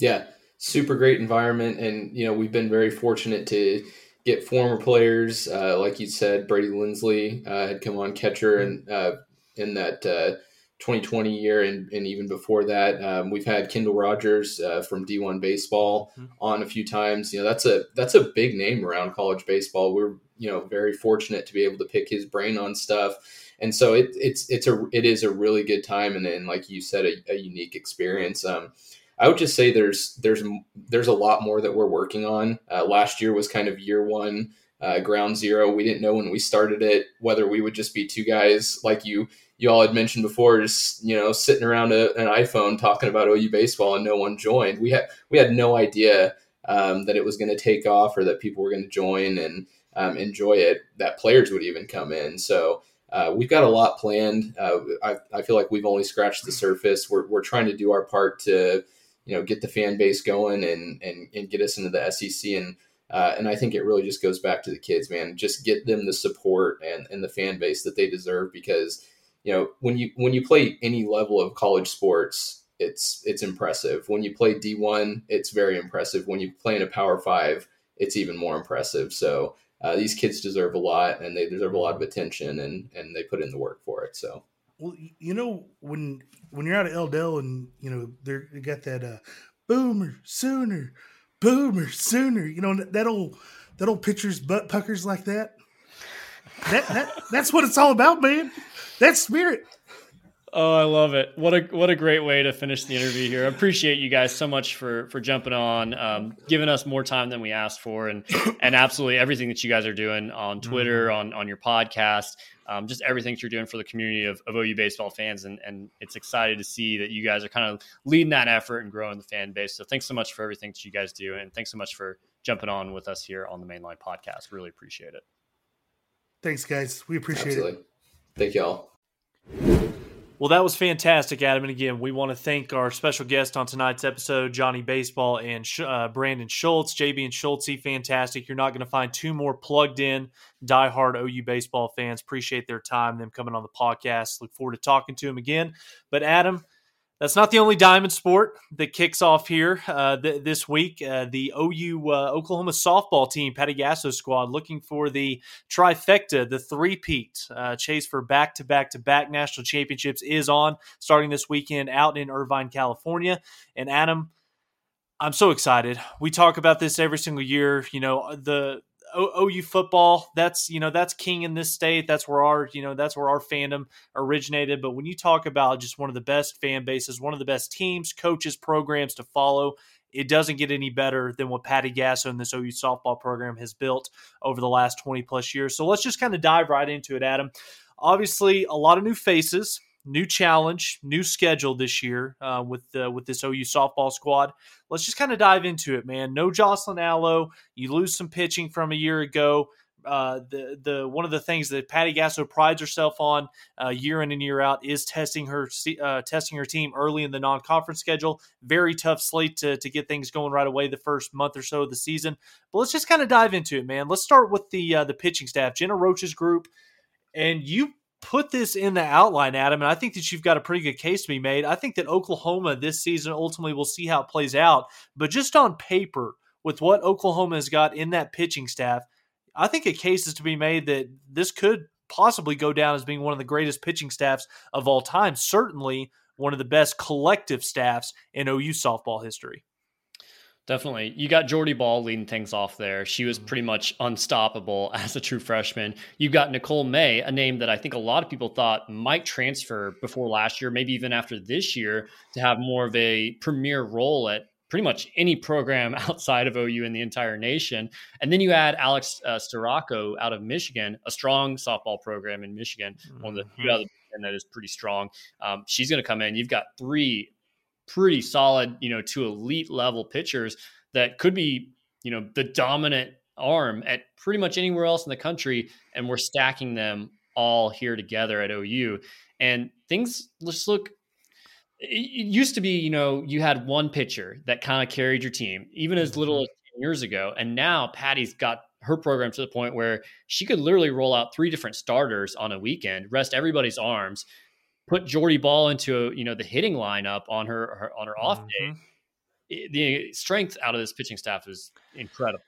Yeah, super great environment, and you know we've been very fortunate to get former players, uh, like you said, Brady Lindsly uh, had come on catcher and uh, in that 2020 uh, year, and, and even before that, um, we've had Kendall Rogers uh, from D1 baseball mm-hmm. on a few times. You know that's a that's a big name around college baseball. We're you know very fortunate to be able to pick his brain on stuff and so it, it's it's a it is a really good time and, and like you said a, a unique experience um, I would just say there's there's there's a lot more that we're working on. Uh, last year was kind of year one, uh, ground zero. We didn't know when we started it whether we would just be two guys like you you all had mentioned before, just you know sitting around a, an iPhone talking about OU baseball and no one joined. We had we had no idea um, that it was going to take off or that people were going to join and um, enjoy it. That players would even come in. So. Uh, we've got a lot planned. Uh, I, I, feel like we've only scratched the surface. We're, we're trying to do our part to you know get the fan base going and and, and get us into the SEC and uh, and I think it really just goes back to the kids, man. Just get them the support and, and the fan base that they deserve because you know when you when you play any level of college sports, it's it's impressive. When you play D one, it's very impressive. When you play in a Power Five, it's even more impressive. So uh, these kids deserve a lot, and they deserve a lot of attention, and and they put in the work for it. So well, you know when when you're out of L Dale and you know they're they got that uh, boomer sooner, boomer sooner. You know that old that old pitcher's butt puckers like that. That that that's what it's all about, man. That spirit. Oh, I love it! What a what a great way to finish the interview here. I appreciate you guys so much for for jumping on, um, giving us more time than we asked for, and and absolutely everything that you guys are doing on Twitter, mm-hmm. on on your podcast um, just everything that you're doing for the community of, of OU baseball fans. And, and it's excited to see that you guys are kind of leading that effort and growing the fan base. So thanks so much for everything that you guys do. And thanks so much for jumping on with us here on the Mainline podcast. Really appreciate it. Thanks, guys. We appreciate Absolutely. it. Thank y'all. Well, that was fantastic, Adam. And again, we want to thank our special guest on tonight's episode, Johnny Baseball and uh, Brandon Schultz. JB and Schultz, fantastic. You're not going to find two more plugged in, diehard OU baseball fans. Appreciate their time, them coming on the podcast. Look forward to talking to them again. But, Adam, that's not the only diamond sport that kicks off here uh, th- this week. Uh, the OU uh, Oklahoma softball team, Patty Gasso squad, looking for the trifecta, the three-peat uh, chase for back-to-back-to-back national championships is on starting this weekend out in Irvine, California. And Adam, I'm so excited. We talk about this every single year. You know the OU football, that's you know that's king in this state. That's where our you know that's where our fandom originated. But when you talk about just one of the best fan bases, one of the best teams, coaches, programs to follow, it doesn't get any better than what Patty Gasso and this OU softball program has built over the last 20 plus years. So let's just kind of dive right into it, Adam. Obviously, a lot of new faces new challenge, new schedule this year uh, with with this OU softball squad. Let's just kind of dive into it, man. No Jocelyn Alo. You lose some pitching from a year ago. Uh, the the one of the things that Patty Gasso prides herself on uh, year in and year out is testing her uh, testing her team early in the non conference schedule. Very tough slate to to get things going right away the first month or so of the season. But let's just kind of dive into it, man. Let's start with the uh, the pitching staff, Jen Rocha's group, and you put this in the outline, Adam, and I think that you've got a pretty good case to be made. I think that Oklahoma this season ultimately we'll see how it plays out, but just on paper, with what Oklahoma has got in that pitching staff, I think a case is to be made that this could possibly go down as being one of the greatest pitching staffs of all time. Certainly one of the best collective staffs in OU softball history. Definitely. You got Jordy Bahl leading things off there. She was pretty much unstoppable as a true freshman. You've got Nicole May, a name that I think a lot of people thought might transfer before last year, maybe even after this year, to have more of a premier role at pretty much any program outside of OU in the entire nation. And then you add Alex uh, Storako out of Michigan, a strong softball program in Michigan, mm-hmm. one of the few out of and that is pretty strong. Um, she's going to come in. You've got three pretty solid, you know, to elite level pitchers that could be, you know, the dominant arm at pretty much anywhere else in the country. And we're stacking them all here together at OU. And things just look it used to be, you know, you had one pitcher that kind of carried your team, even as little mm-hmm. as years ago. And now Patty's got her program to the point where she could literally roll out three different starters on a weekend, rest everybody's arms, put Jordy Bahl into you know the hitting lineup on her, her on her off mm-hmm. day. The strength out of this pitching staff is incredible.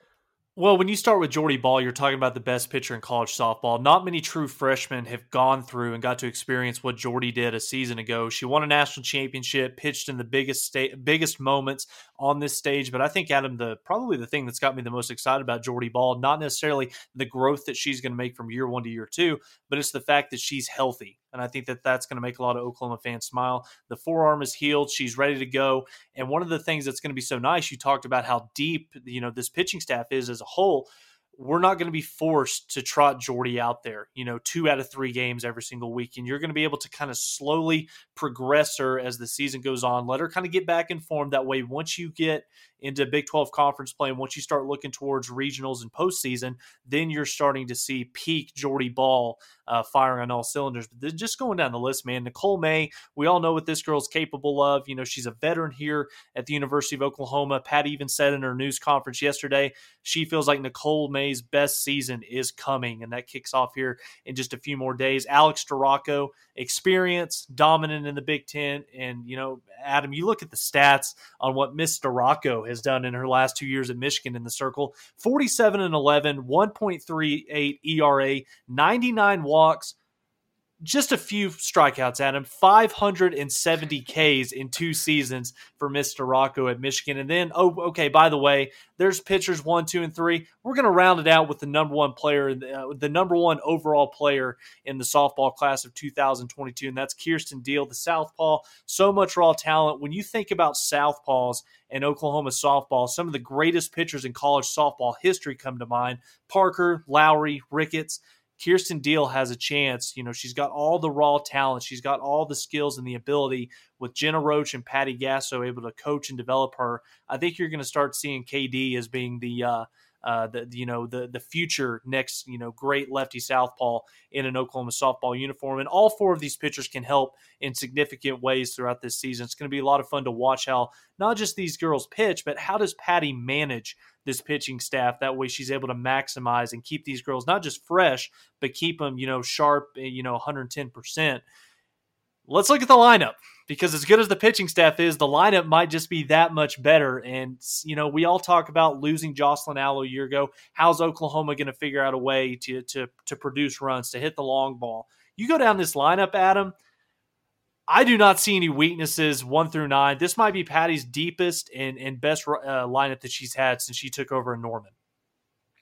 Well, when you start with Jordy Bahl, you're talking about the best pitcher in college softball. Not many true freshmen have gone through and got to experience what Jordy did a season ago. She won a national championship, pitched in the biggest sta- biggest moments on this stage. But I think Adam, the probably the thing that's got me the most excited about Jordy Bahl, not necessarily the growth that she's going to make from year one to year two, but it's the fact that she's healthy. And I think that that's going to make a lot of Oklahoma fans smile. The forearm is healed. She's ready to go. And one of the things that's going to be so nice, you talked about how deep, you know, this pitching staff is as a whole we're not going to be forced to trot Jordy out there, you know, two out of three games every single week. And you're going to be able to kind of slowly progress her as the season goes on. Let her kind of get back in form. That way, once you get into Big 12 conference play and once you start looking towards regionals and postseason, then you're starting to see peak Jordy Bahl uh, firing on all cylinders. But just going down the list, man, Nicole May, we all know what this girl's capable of. You know, she's a veteran here at the University of Oklahoma. Pat even said in her news conference yesterday, she feels like Nicole Best season is coming, and that kicks off here in just a few more days. Alex Storako, experience, dominant in the Big Ten, and you know, Adam, you look at the stats on what Miss Storako has done in her last two years at Michigan in the circle 47 and 11, 1.38 ERA, 99 walks, just a few strikeouts at him, 570 Ks in two seasons for Miss Storako at Michigan. And then, oh, okay, by the way, there's pitchers one, two, and three. We're going to round it out with the number one player, uh, the number one overall player in the softball class of 2022, and that's Kierston Deal, the Southpaw. So much raw talent. When you think about Southpaws and Oklahoma softball, some of the greatest pitchers in college softball history come to mind Parker, Lowry, Ricketts. Kierston Deal has a chance. You know, she's got all the raw talent. She's got all the skills and the ability with Jen Rocha and Patty Gasso able to coach and develop her. I think you're going to start seeing KD as being the uh, uh, the you know the the future next you know great lefty southpaw in an Oklahoma softball uniform, and all four of these pitchers can help in significant ways throughout this season. It's going to be a lot of fun to watch how not just these girls pitch, but how does Patty manage this pitching staff? That way, she's able to maximize and keep these girls not just fresh, but keep them you know sharp, eh, you know 110 percent. Let's look at the lineup because as good as the pitching staff is, the lineup might just be that much better. And you know, we all talk about losing Jocelyn Alo a year ago. How's Oklahoma going to figure out a way to to to produce runs to hit the long ball? You go down this lineup, Adam. I do not see any weaknesses one through nine. This might be Patty's deepest and, and best uh, lineup that she's had since she took over in Norman.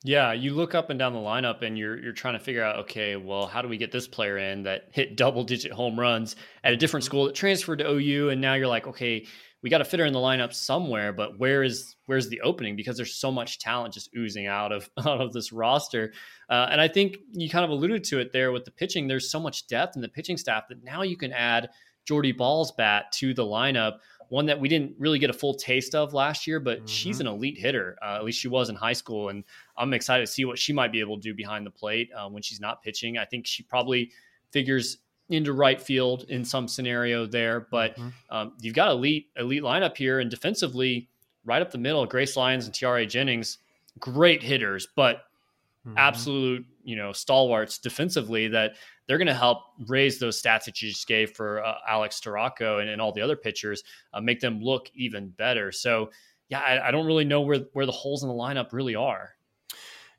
Yeah, you look up and down the lineup and you're you're trying to figure out, okay, well, how do we get this player in that hit double digit home runs at a different school that transferred to OU and now you're like, okay, we got to fit her in the lineup somewhere, but where is where's the opening because there's so much talent just oozing out of out of this roster. Uh, and I think you kind of alluded to it there with the pitching. There's so much depth in the pitching staff that now you can add Jordy Bahl's bat to the lineup one that we didn't really get a full taste of last year, but mm-hmm. she's an elite hitter. Uh, at least she was in high school, and I'm excited to see what she might be able to do behind the plate uh, when she's not pitching. I think she probably figures into right field in some scenario there, but mm-hmm. um, you've got elite elite lineup here, and defensively, right up the middle, Grace Lyons and Tiare Jennings, great hitters, but mm-hmm. absolute you know stalwarts defensively that they're going to help raise those stats that you just gave for uh, Alex Storako and, and, all the other pitchers, uh, make them look even better. So yeah, I, I don't really know where where the holes in the lineup really are.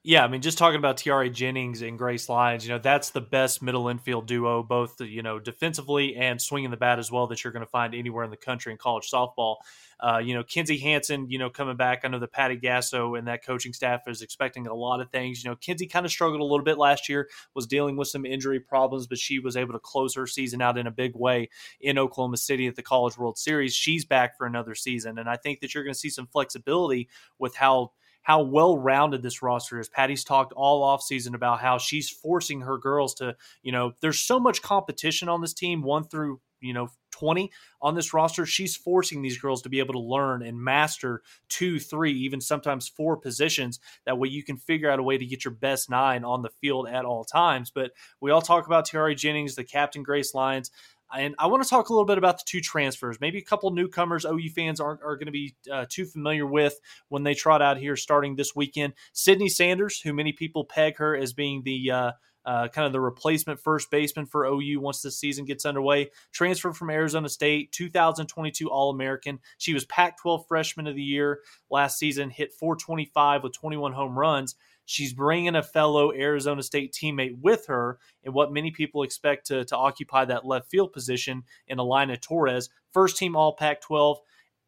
Yeah, I mean, just talking about Tiare Jennings and Grace Lyons, you know, that's the best middle infield duo, both you know defensively and swinging the bat as well that you're going to find anywhere in the country in college softball. Uh, you know, Kinzie Hansen, you know, coming back. I know the Patty Gasso and that coaching staff is expecting a lot of things. You know, Kinzie kind of struggled a little bit last year, was dealing with some injury problems, but she was able to close her season out in a big way in Oklahoma City at the College World Series. She's back for another season, and I think that you're going to see some flexibility with how how well rounded this roster is. Patty's talked all offseason about how she's forcing her girls to, you know, there's so much competition on this team, one through, you know, 20 on this roster. She's forcing these girls to be able to learn and master two, three, even sometimes four positions. That way you can figure out a way to get your best nine on the field at all times. But we all talk about Tiare Jennings, the captain Grace Lyons. And I want to talk a little bit about the two transfers. Maybe a couple newcomers OU fans aren't are going to be uh, too familiar with when they trot out here starting this weekend. Cydney Sanders, who many people peg her as being the uh, uh, kind of the replacement first baseman for OU once the season gets underway. Transferred from Arizona State, 2022 All American. She was Pac 12 Freshman of the Year last season, hit 425 with 21 home runs. She's bringing a fellow Arizona State teammate with her and what many people expect to, to occupy that left field position in Alynah Torres. First team All Pac 12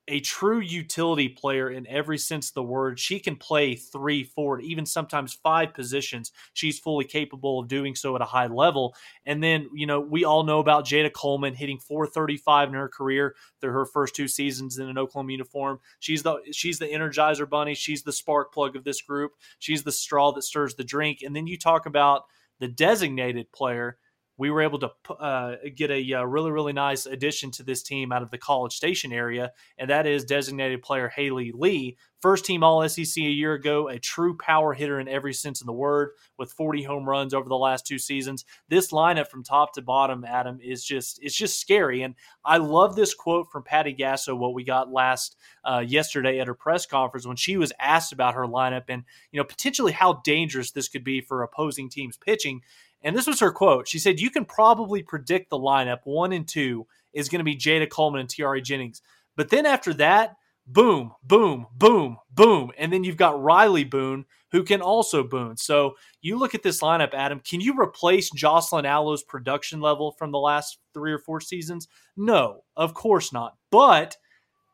a true utility player in every sense of the word. She can play three, four, even sometimes five positions. She's fully capable of doing so at a high level. And then, you know, we all know about Jayda Coleman hitting 435 in her career through her first two seasons in an Oklahoma uniform. She's the she's the energizer bunny. She's the spark plug of this group. She's the straw that stirs the drink. And then you talk about the designated player we were able to uh, get a uh, really, really nice addition to this team out of the College Station area, and that is designated player Haley Lee, first team All SEC a year ago, a true power hitter in every sense of the word, with 40 home runs over the last two seasons. This lineup from top to bottom, Adam, is just it's just scary, and I love this quote from Patty Gasso, what we got last uh, yesterday at her press conference when she was asked about her lineup and you know potentially how dangerous this could be for opposing teams pitching and this was her quote. She said, You can probably predict the lineup one and two is going to be Jayda Coleman and Tiare Jennings. But then after that, boom, boom, boom, boom. And then you've got Rylie Boone, who can also boon. So you look at this lineup, Adam, can you replace Jocelyn Alo's production level from the last three or four seasons? No, of course not. But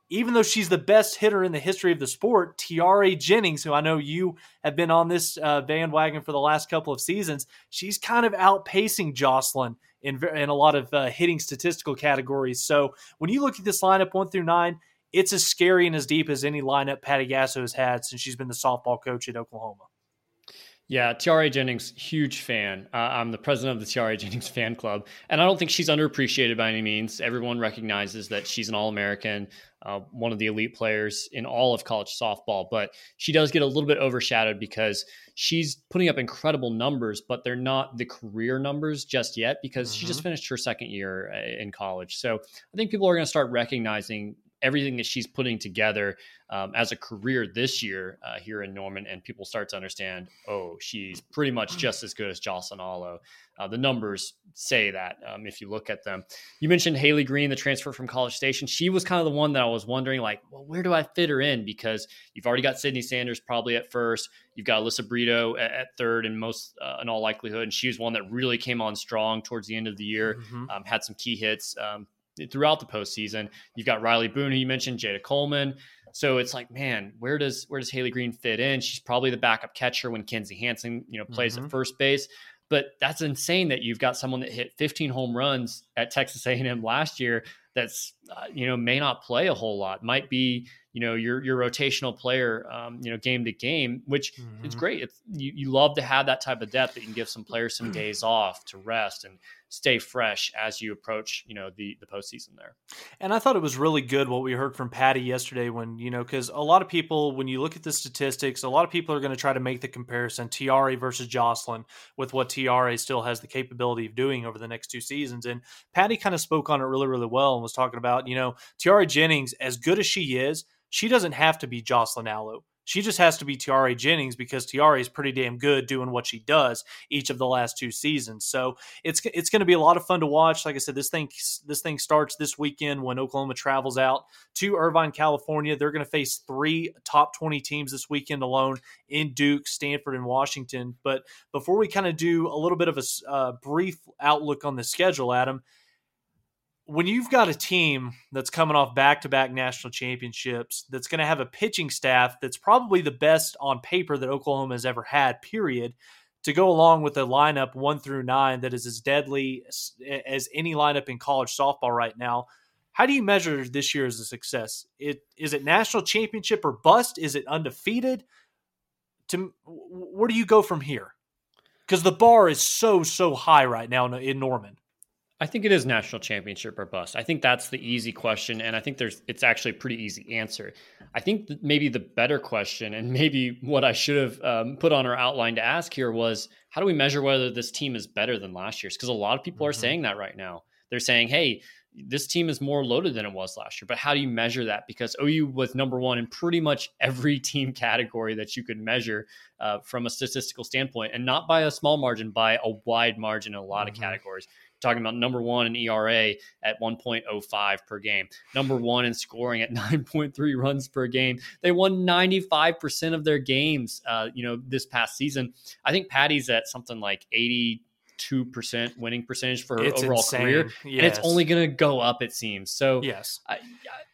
even though she's the best hitter in the history of the sport, Tiare Jennings, who I know you have been on this uh, bandwagon for the last couple of seasons, she's kind of outpacing Jocelyn in, in a lot of uh, hitting statistical categories. So when you look at this lineup one through nine, it's as scary and as deep as any lineup Patty Gasso has had since she's been the softball coach at Oklahoma. Yeah, Tiare Jennings, huge fan. Uh, I'm the president of the Tiare Jennings fan club, and I don't think she's underappreciated by any means. Everyone recognizes that she's an All American, uh, one of the elite players in all of college softball, but she does get a little bit overshadowed because she's putting up incredible numbers, but they're not the career numbers just yet because mm-hmm. she just mm-hmm. finished her second year uh, in college. So I think people are going to start recognizing everything that she's putting together um, as a career this year uh, here in Norman, and people start to understand, oh, she's pretty much just as good as Jocelyn Alo. Uh, the numbers say that um, if you look at them. You mentioned Haley Green, the transfer from College Station. She was kind of the one that I was wondering, like, well, where do I fit her in? Because you've already got Cydney Sanders probably at first. You've got Alyssa Brito at, at third, in most uh, in all likelihood, and she was one that really came on strong towards the end of the year. Mm-hmm. Um, had some key hits. Throughout the postseason. You've got Rylie Boone, who you mentioned, Jayda Coleman. So it's like, man, where does where does Haley Green fit in? She's probably the backup catcher when Kinzie Hansen, you know, plays mm-hmm. at first base. But that's insane that you've got someone that hit 15 home runs at Texas A&M last year. That's uh, you know may not play a whole lot. Might be you know your your rotational player, um, you know game to game, which mm-hmm. it's great. It's, you you love to have that type of depth that you can give some players some days off to rest and stay fresh as you approach, you know, the the postseason there. And I thought it was really good what we heard from Patty yesterday when, you know, because a lot of people, when you look at the statistics, a lot of people are going to try to make the comparison Tiare versus Jocelyn with what Tiare still has the capability of doing over the next two seasons. And Patty kind of spoke on it really, really well and was talking about, you know, Tiare Jennings, as good as she is, she doesn't have to be Jocelyn Alo She just has to be Tiare Jennings because Tiare is pretty damn good doing what she does each of the last two seasons. So it's it's going to be a lot of fun to watch. Like I said, this thing this thing starts this weekend when Oklahoma travels out to Irvine, California. They're going to face three top twenty teams this weekend alone in Duke, Stanford, and Washington. But before we kind of do a little bit of a uh, brief outlook on the schedule, Adam when you've got a team that's coming off back to back national championships, that's going to have a pitching staff that's probably the best on paper that Oklahoma has ever had, period, to go along with a lineup one through nine that is as deadly as, as any lineup in college softball right now. How do you measure this year as a success? It is it national championship or bust? Is it undefeated? To where do you go from here? Because the bar is so so high right now in Norman. I think it is national championship or bust. I think that's the easy question, and I think there's it's actually a pretty easy answer. I think maybe the better question, and maybe what I should have um, put on our outline to ask here was, how do we measure whether this team is better than last year's? Because a lot of people mm-hmm. are saying that right now. They're saying, "Hey, this team is more loaded than it was last year." But how do you measure that? Because OU was number one in pretty much every team category that you could measure uh, from a statistical standpoint, and not by a small margin, by a wide margin in a lot mm-hmm. of categories talking about number one in ERA at 1.05 per game, number one in scoring at 9.3 runs per game. They won 95% of their games, uh, you know, this past season. I think Patty's at something like 80 two percent winning percentage for her it's overall insane. career, yes. and it's only going to go up. It seems so. Yes, I,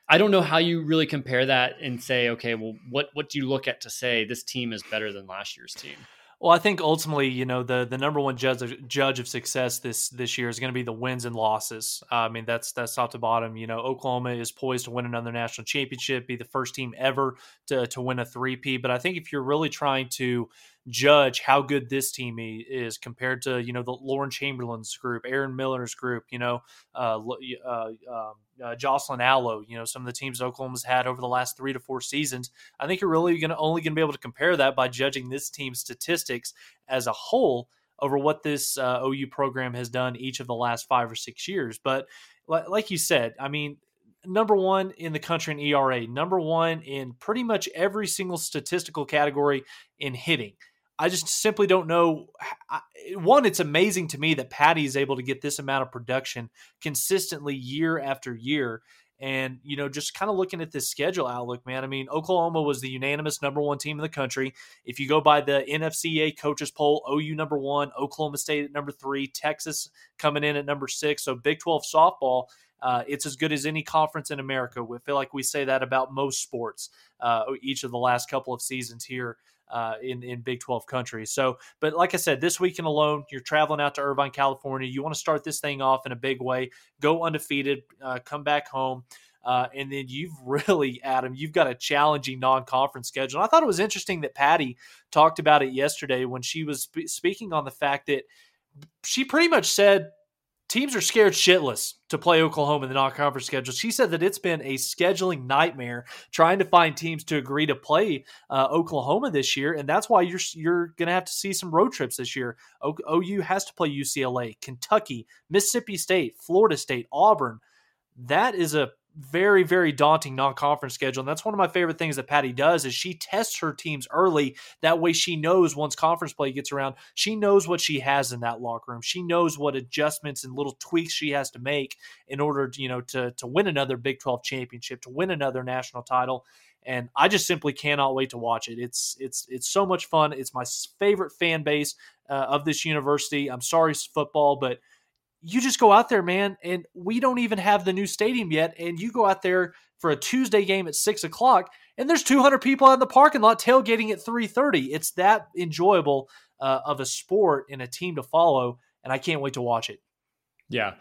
I don't know how you really compare that and say, okay, well, what what do you look at to say this team is better than last year's team? Well, I think ultimately, you know, the the number one judge of, judge of success this this year is going to be the wins and losses. Uh, I mean, that's that's top to bottom. You know, Oklahoma is poised to win another national championship, be the first team ever to to win a three-peat. But I think if you're really trying to judge how good this team is compared to you know the Lauren Chamberlain's group, Aaron Miller's group, you know, uh, uh, um, uh, Jocelyn Alo, you know, some of the teams Oklahoma's had over the last three to four seasons. I think you're really going to only going to be able to compare that by judging this team's statistics as a whole over what this uh, OU program has done each of the last five or six years. But like you said, I mean, number one in the country in ERA, number one in pretty much every single statistical category in hitting. I just simply don't know. One, it's amazing to me that Patty is able to get this amount of production consistently year after year. And, you know, just kind of looking at this schedule outlook, man, I mean, Oklahoma was the unanimous number one team in the country. If you go by the NFCA coaches poll, OU number one, Oklahoma State at number three, Texas coming in at number six. So Big 12 softball, uh, it's as good as any conference in America. We feel like we say that about most sports uh, each of the last couple of seasons here uh, in in Big 12 countries. So, but like I said, this weekend alone, you're traveling out to Irvine, California. You want to start this thing off in a big way, go undefeated, uh, come back home. Uh, and then you've really, Adam, you've got a challenging non-conference schedule. And I thought it was interesting that Patty talked about it yesterday when she was sp- speaking on the fact that she pretty much said teams are scared shitless to play Oklahoma in the non-conference schedule. She said that it's been a scheduling nightmare trying to find teams to agree to play uh, Oklahoma this year, and that's why you're you're going to have to see some road trips this year. O- OU has to play UCLA, Kentucky, Mississippi State, Florida State, Auburn. That is a very very daunting non-conference schedule and that's one of my favorite things that patty does is she tests her teams early that way she knows once conference play gets around she knows what she has in that locker room she knows what adjustments and little tweaks she has to make in order to, you know to to win another big 12 championship to win another national title and I just simply cannot wait to watch it. It's it's it's so much fun. It's my favorite fan base uh, of this university. I'm sorry, football, but you just go out there, man, and we don't even have the new stadium yet. And you go out there for a Tuesday game at six o'clock, and there's 200 people out in the parking lot tailgating at 3:30. It's that enjoyable uh, of a sport and a team to follow, and I can't wait to watch it. Yeah,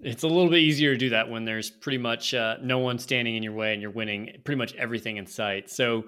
it's a little bit easier to do that when there's pretty much uh, no one standing in your way and you're winning pretty much everything in sight. So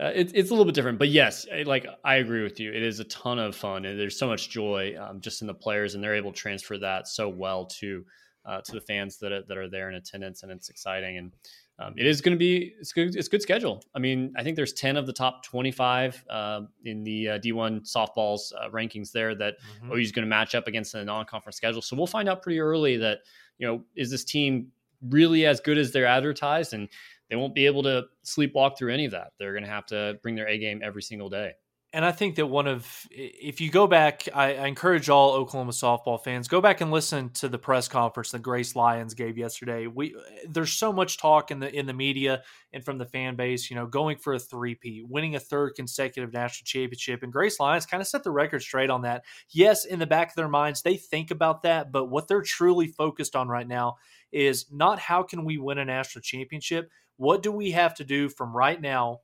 uh, it's it's a little bit different, but yes, like I agree with you. It is a ton of fun, and there's so much joy um, just in the players, and they're able to transfer that so well to uh, to the fans that are, that are there in attendance, and it's exciting. And um, it is going to be it's good. It's good schedule. I mean, I think there's ten of the top 25 uh, in the uh, D1 softballs uh, rankings there that mm-hmm. OU is going to match up against the non-conference schedule. So we'll find out pretty early that you know is this team really as good as they're advertised and they won't be able to sleepwalk through any of that. They're going to have to bring their A game every single day and I think that one of, if you go back, I, I, encourage all Oklahoma softball fans go back and listen to the press conference that Grace Lyons gave yesterday. We there's so much talk in the in the media and from the fan base, you know, going for a three-peat, winning a third consecutive national championship, and Grace Lyons kind of set the record straight on that. Yes, in the back of their minds, they think about that, but what they're truly focused on right now is not how can we win a national championship. What do we have to do from right now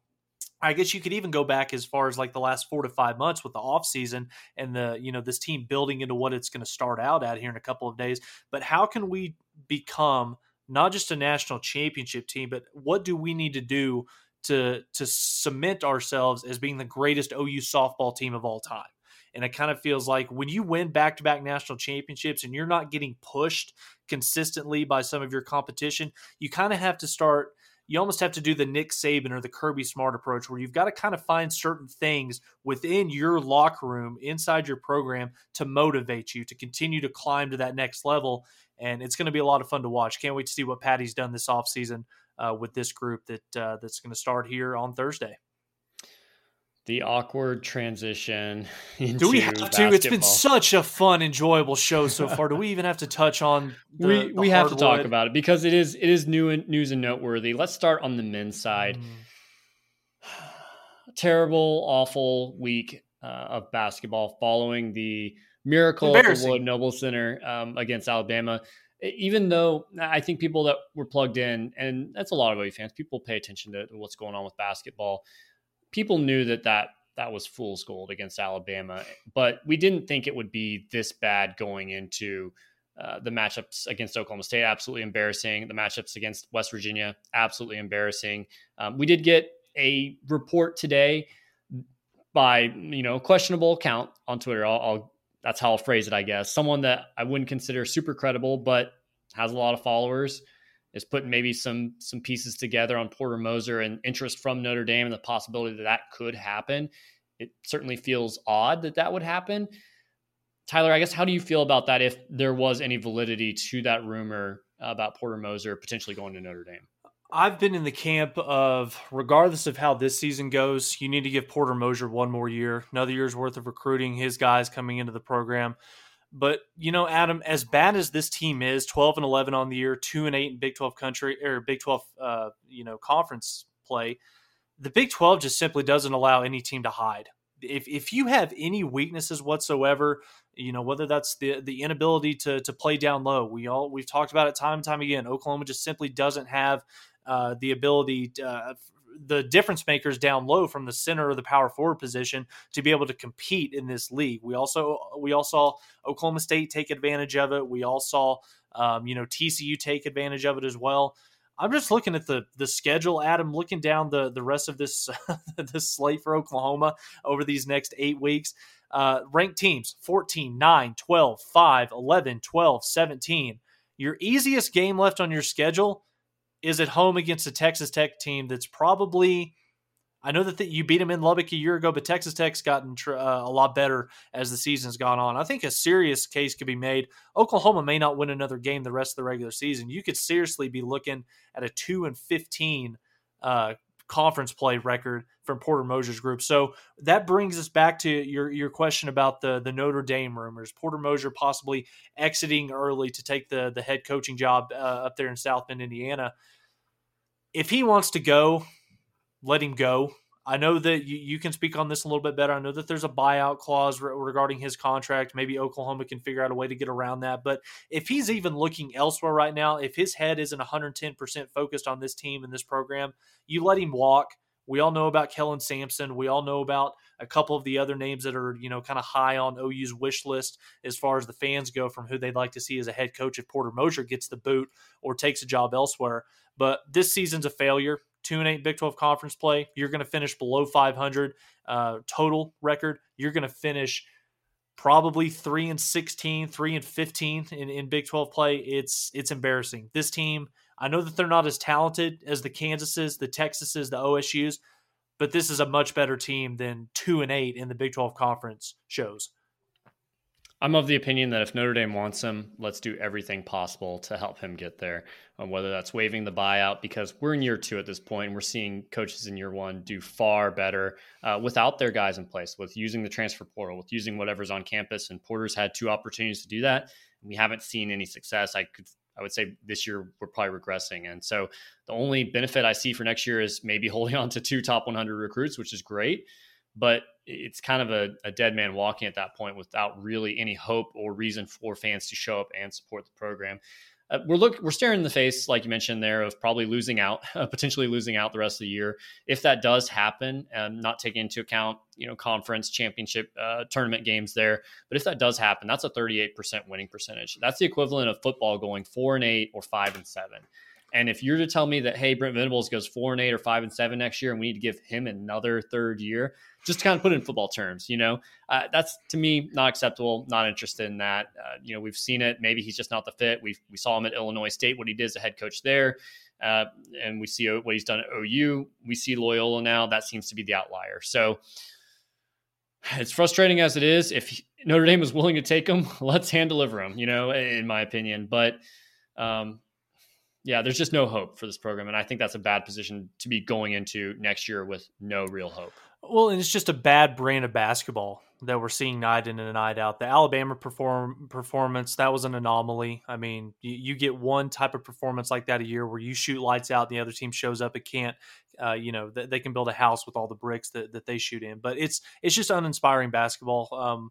I guess you could even go back as far as like the last four to five months with the offseason and the, you know, this team building into what it's going to start out at here in a couple of days. But how can we become not just a national championship team, but what do we need to do to to cement ourselves as being the greatest OU softball team of all time? And it kind of feels like when you win back to back national championships and you're not getting pushed consistently by some of your competition, you kind of have to start you almost have to do the Nick Saban or the Kirby Smart approach where you've got to kind of find certain things within your locker room, inside your program to motivate you to continue to climb to that next level. And it's going to be a lot of fun to watch. Can't wait to see what Patty's done this offseason uh, with this group that uh, that's going to start here on Thursday the awkward transition. Do we have basketball. to? It's been such a fun, enjoyable show so far. Do we even have to touch on? The, we we have to talk about it because it is it is new and news and noteworthy. Let's start on the men's side. Mm. Terrible, awful week uh, of basketball following the miracle at the Lloyd Noble Center um, against Alabama. Even though I think people that were plugged in, and that's a lot of OU fans, people pay attention to what's going on with basketball people knew that that that was fool's gold against Alabama, but we didn't think it would be this bad going into uh, the matchups against Oklahoma State. Absolutely embarrassing. The matchups against West Virginia, absolutely embarrassing. Um, we did get a report today by you know questionable account on Twitter. I'll, I'll that's how I'll phrase it, I guess. Someone that I wouldn't consider super credible, but has a lot of followers is putting maybe some some pieces together on Porter Moser and interest from Notre Dame and the possibility that that could happen. It certainly feels odd that that would happen. Tyler, I guess how do you feel about that if there was any validity to that rumor about Porter Moser potentially going to Notre Dame? I've been in the camp of regardless of how this season goes, you need to give Porter Moser one more year, another year's worth of recruiting his guys coming into the program. But you know, Adam, as bad as this team is, twelve and eleven on the year, two and eight in Big Twelve country or Big Twelve, uh, you know, conference play. The Big Twelve just simply doesn't allow any team to hide. If if you have any weaknesses whatsoever, you know whether that's the the inability to to play down low. We all we've talked about it time and time again. Oklahoma just simply doesn't have uh, the ability to, uh, the difference makers down low from the center of the power forward position to be able to compete in this league. We also we all saw Oklahoma State take advantage of it. We all saw um, you know TCU take advantage of it as well. I'm just looking at the the schedule, Adam, looking down the the rest of this this slate for Oklahoma over these next 8 weeks. Uh, ranked teams 14, 9, 12, 5, 11, 12, 17. Your easiest game left on your schedule is at home against a Texas Tech team that's probably. I know that the, you beat them in Lubbock a year ago, but Texas Tech's gotten tr- uh, a lot better as the season's gone on. I think a serious case could be made. Oklahoma may not win another game the rest of the regular season. You could seriously be looking at a two and fifteen uh, conference play record from Porter Moser's group. So that brings us back to your your question about the the Notre Dame rumors. Porter Moser possibly exiting early to take the the head coaching job uh, up there in South Bend, Indiana if he wants to go, let him go. I know that you, you can speak on this a little bit better. I know that there's a buyout clause re- regarding his contract. Maybe Oklahoma can figure out a way to get around that. But if he's even looking elsewhere right now, if his head isn't 110% focused on this team and this program, you let him walk. We all know about Kellen Sampson. We all know about a couple of the other names that are, you know, kind of high on OU's wish list as far as the fans go from who they'd like to see as a head coach if Porter Moser gets the boot or takes a job elsewhere. But this season's a failure. Two and eight Big 12 conference play. You're going to finish below 500 uh, total record. You're going to finish probably three and 16, three and 15 in, in Big 12 play. It's it's embarrassing. This team, I know that they're not as talented as the Kansases, the Texases, the OSU's, but this is a much better team than two and eight in the Big 12 conference shows. I'm of the opinion that if Notre Dame wants him, let's do everything possible to help him get there. Um, whether that's waiving the buyout, because we're in year two at this point, and we're seeing coaches in year one do far better uh, without their guys in place, with using the transfer portal, with using whatever's on campus. And Porter's had two opportunities to do that. And We haven't seen any success. I could, I would say this year we're probably regressing. And so the only benefit I see for next year is maybe holding on to two top 100 recruits, which is great but it's kind of a, a, dead man walking at that point without really any hope or reason for fans to show up and support the program. Uh, we're look we're staring in the face, like you mentioned there, of probably losing out, uh, potentially losing out the rest of the year. If that does happen, um, not taking into account you know conference championship uh, tournament games there, but if that does happen, that's a 38% winning percentage. That's the equivalent of football going four and eight or five and seven. And if you're to tell me that, hey, Brent Venables goes four and eight or five and seven next year, and we need to give him another third year, just to kind of put it in football terms, you know, uh, that's to me not acceptable. Not interested in that. Uh, you know, we've seen it. Maybe he's just not the fit. We we saw him at Illinois State, what he did as a head coach there, uh, and we see what he's done at OU. We see Loyola now. That seems to be the outlier. So it's frustrating as it is. If Notre Dame is willing to take him, let's hand deliver him. You know, in my opinion, but. Um, yeah, there's just no hope for this program. And I think that's a bad position to be going into next year with no real hope. Well, and it's just a bad brand of basketball that we're seeing night in and night out. The Alabama perform performance that was an anomaly. I mean, you, you, get one type of performance like that a year where you shoot lights out, and the other team shows up. It can't, uh, you know, th- they can build a house with all the bricks that, that they shoot in. But it's it's just uninspiring basketball. Um,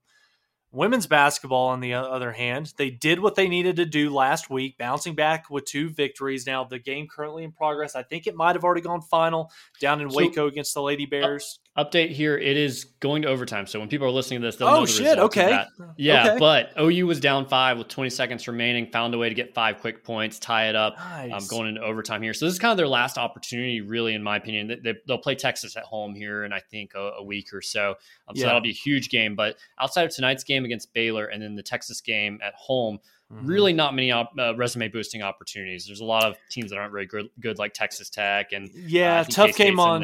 Women's basketball, on the other hand, they did what they needed to do last week, bouncing back with two victories. Now, the game currently in progress. I think it might have already gone final down in Waco against the Lady Bears. Update here: It is going to overtime. So when people are listening to this, they'll oh, know the shit, okay. Yeah, okay. but OU was down five with 20 seconds remaining, found a way to get five quick points, tie it up, um, nice. um, going into overtime here. So this is kind of their last opportunity, really, in my opinion. They, will play Texas at home here in I think a, a week or so. Um, so yeah. that'll be a huge game. But outside of tonight's game against Baylor and then the Texas game at home. Mm-hmm. Really, not many op- uh, resume boosting opportunities. There's a lot of teams that aren't very good, good like Texas Tech and yeah, uh, tough K-State's came on.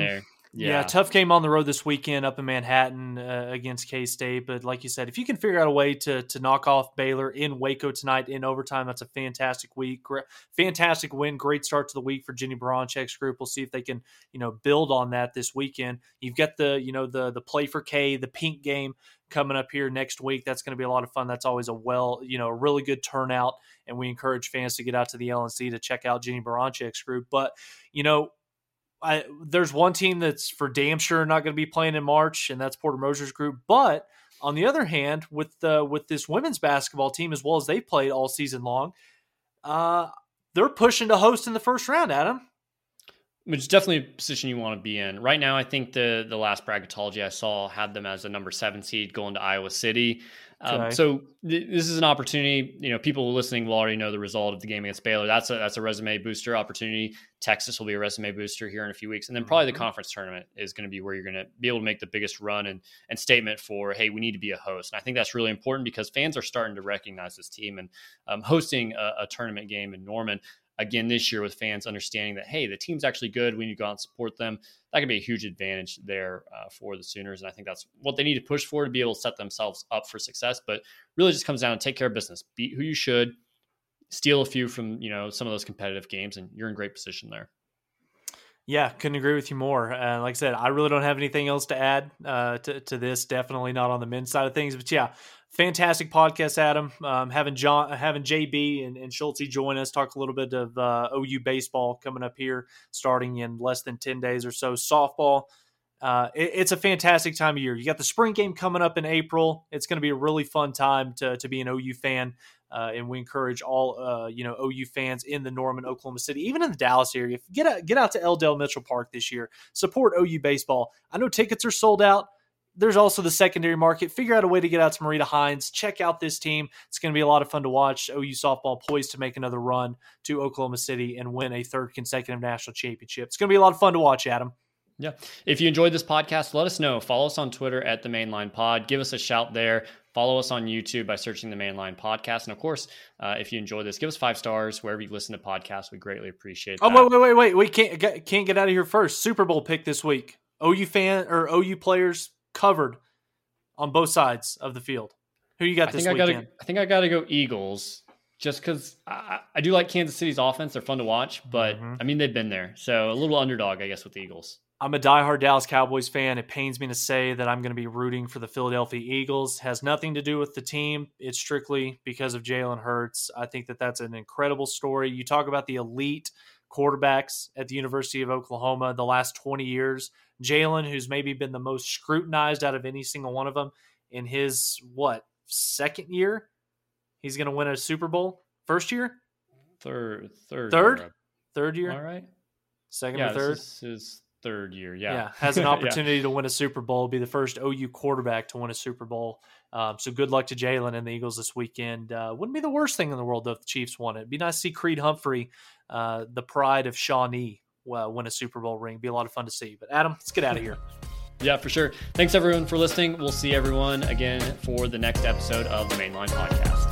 Yeah. yeah. tough came on the road this weekend up in Manhattan uh, against K State. But like you said, if you can figure out a way to to knock off Baylor in Waco tonight in overtime, that's a fantastic week, fantastic win, great start to the week for Jennie Baranczyk's group. We'll see if they can you know build on that this weekend. You've got the you know the the play for K, the pink game coming up here next week. That's going to be a lot of fun. That's always a well, you know, a really good turnout, and we encourage fans to get out to the LNC to check out Jennie Baranczyk's group. But you know, I, there's one team that's for damn sure not going to be playing in March, and that's Porter Moser's group. But on the other hand, with the with this women's basketball team as well as they played all season long, uh, they're pushing to host in the first round. Adam, which is definitely a position you want to be in. Right now, I think the the last bracketology I saw had them as a number seven seed going to Iowa City. Um, okay. so th- this is an opportunity. You know, people listening will already know the result of the game against Baylor. That's a that's a resume booster opportunity. Texas will be a resume booster here in a few weeks, and then probably the mm-hmm. conference tournament is going to be where you're going to be able to make the biggest run and and statement for hey, we need to be a host. And I think that's really important because fans are starting to recognize this team and um, hosting a, a tournament game in Norman again this year with fans understanding that hey the team's actually good we need to go out and support them that could be a huge advantage there uh, for the sooners and i think that's what they need to push for to be able to set themselves up for success but really just comes down to take care of business beat who you should steal a few from you know some of those competitive games and you're in great position there yeah, couldn't agree with you more. Uh, like I said, I really don't have anything else to add uh, to, to this. Definitely not on the men's side of things. But yeah, fantastic podcast, Adam. Um, having John, having JB and, and Schultzy join us, talk a little bit of uh, OU baseball coming up here, starting in less than ten days or so. Softball. Uh, it, it's a fantastic time of year. You got the spring game coming up in April. It's going to be a really fun time to, to be an OU fan. Uh, and we encourage all uh, you know OU fans in the Norman, Oklahoma City, even in the Dallas area, get out, get out to L. Dale Mitchell Park this year. Support OU baseball. I know tickets are sold out. There's also the secondary market. Figure out a way to get out to Marita Hynes. Check out this team. It's going to be a lot of fun to watch. OU softball poised to make another run to Oklahoma City and win a third consecutive national championship. It's going to be a lot of fun to watch, Adam. Yeah. If you enjoyed this podcast, let us know. Follow us on Twitter at the Mainline Pod. Give us a shout there. Follow us on YouTube by searching the Mainline Podcast. And of course, uh, if you enjoy this, give us five stars wherever you listen to podcasts. We greatly appreciate oh, that. Oh, wait, wait, wait, wait. We can't get, can't get out of here first. Super Bowl pick this week. OU fan or OU players covered on both sides of the field. Who you got I this think I weekend? gotta I think I gotta go Eagles just because I, I do like Kansas City's offense. They're fun to watch, but Mhm. I mean they've been there, so a little underdog, I guess, with the Eagles. I'm a diehard Dallas Cowboys fan. It pains me to say that I'm going to be rooting for the Philadelphia Eagles. Has nothing to do with the team. It's strictly because of Jalen Hurts. I think that that's an incredible story. You talk about the elite quarterbacks at the University of Oklahoma the last 20 years. Jalen, who's maybe been the most scrutinized out of any single one of them in his what second year, he's going to win a Super Bowl. First year, Third, third, Third? year, third year, All right, second Yeah, or third. his third year. Yeah. yeah, has an Yeah. opportunity to win a Super Bowl, be the first OU quarterback to win a Super Bowl. Um, so good luck to Jalen and the Eagles this weekend. Uh, wouldn't be the worst thing in the world though if the Chiefs won it. It'd be nice to see Creed Humphrey, uh, the pride of Shawnee, uh, win a Super Bowl ring. Be a lot of fun to see. But Adam, let's get out of here. Yeah, for sure. Thanks everyone for listening. We'll see everyone again for the next episode of the Mainline Podcast.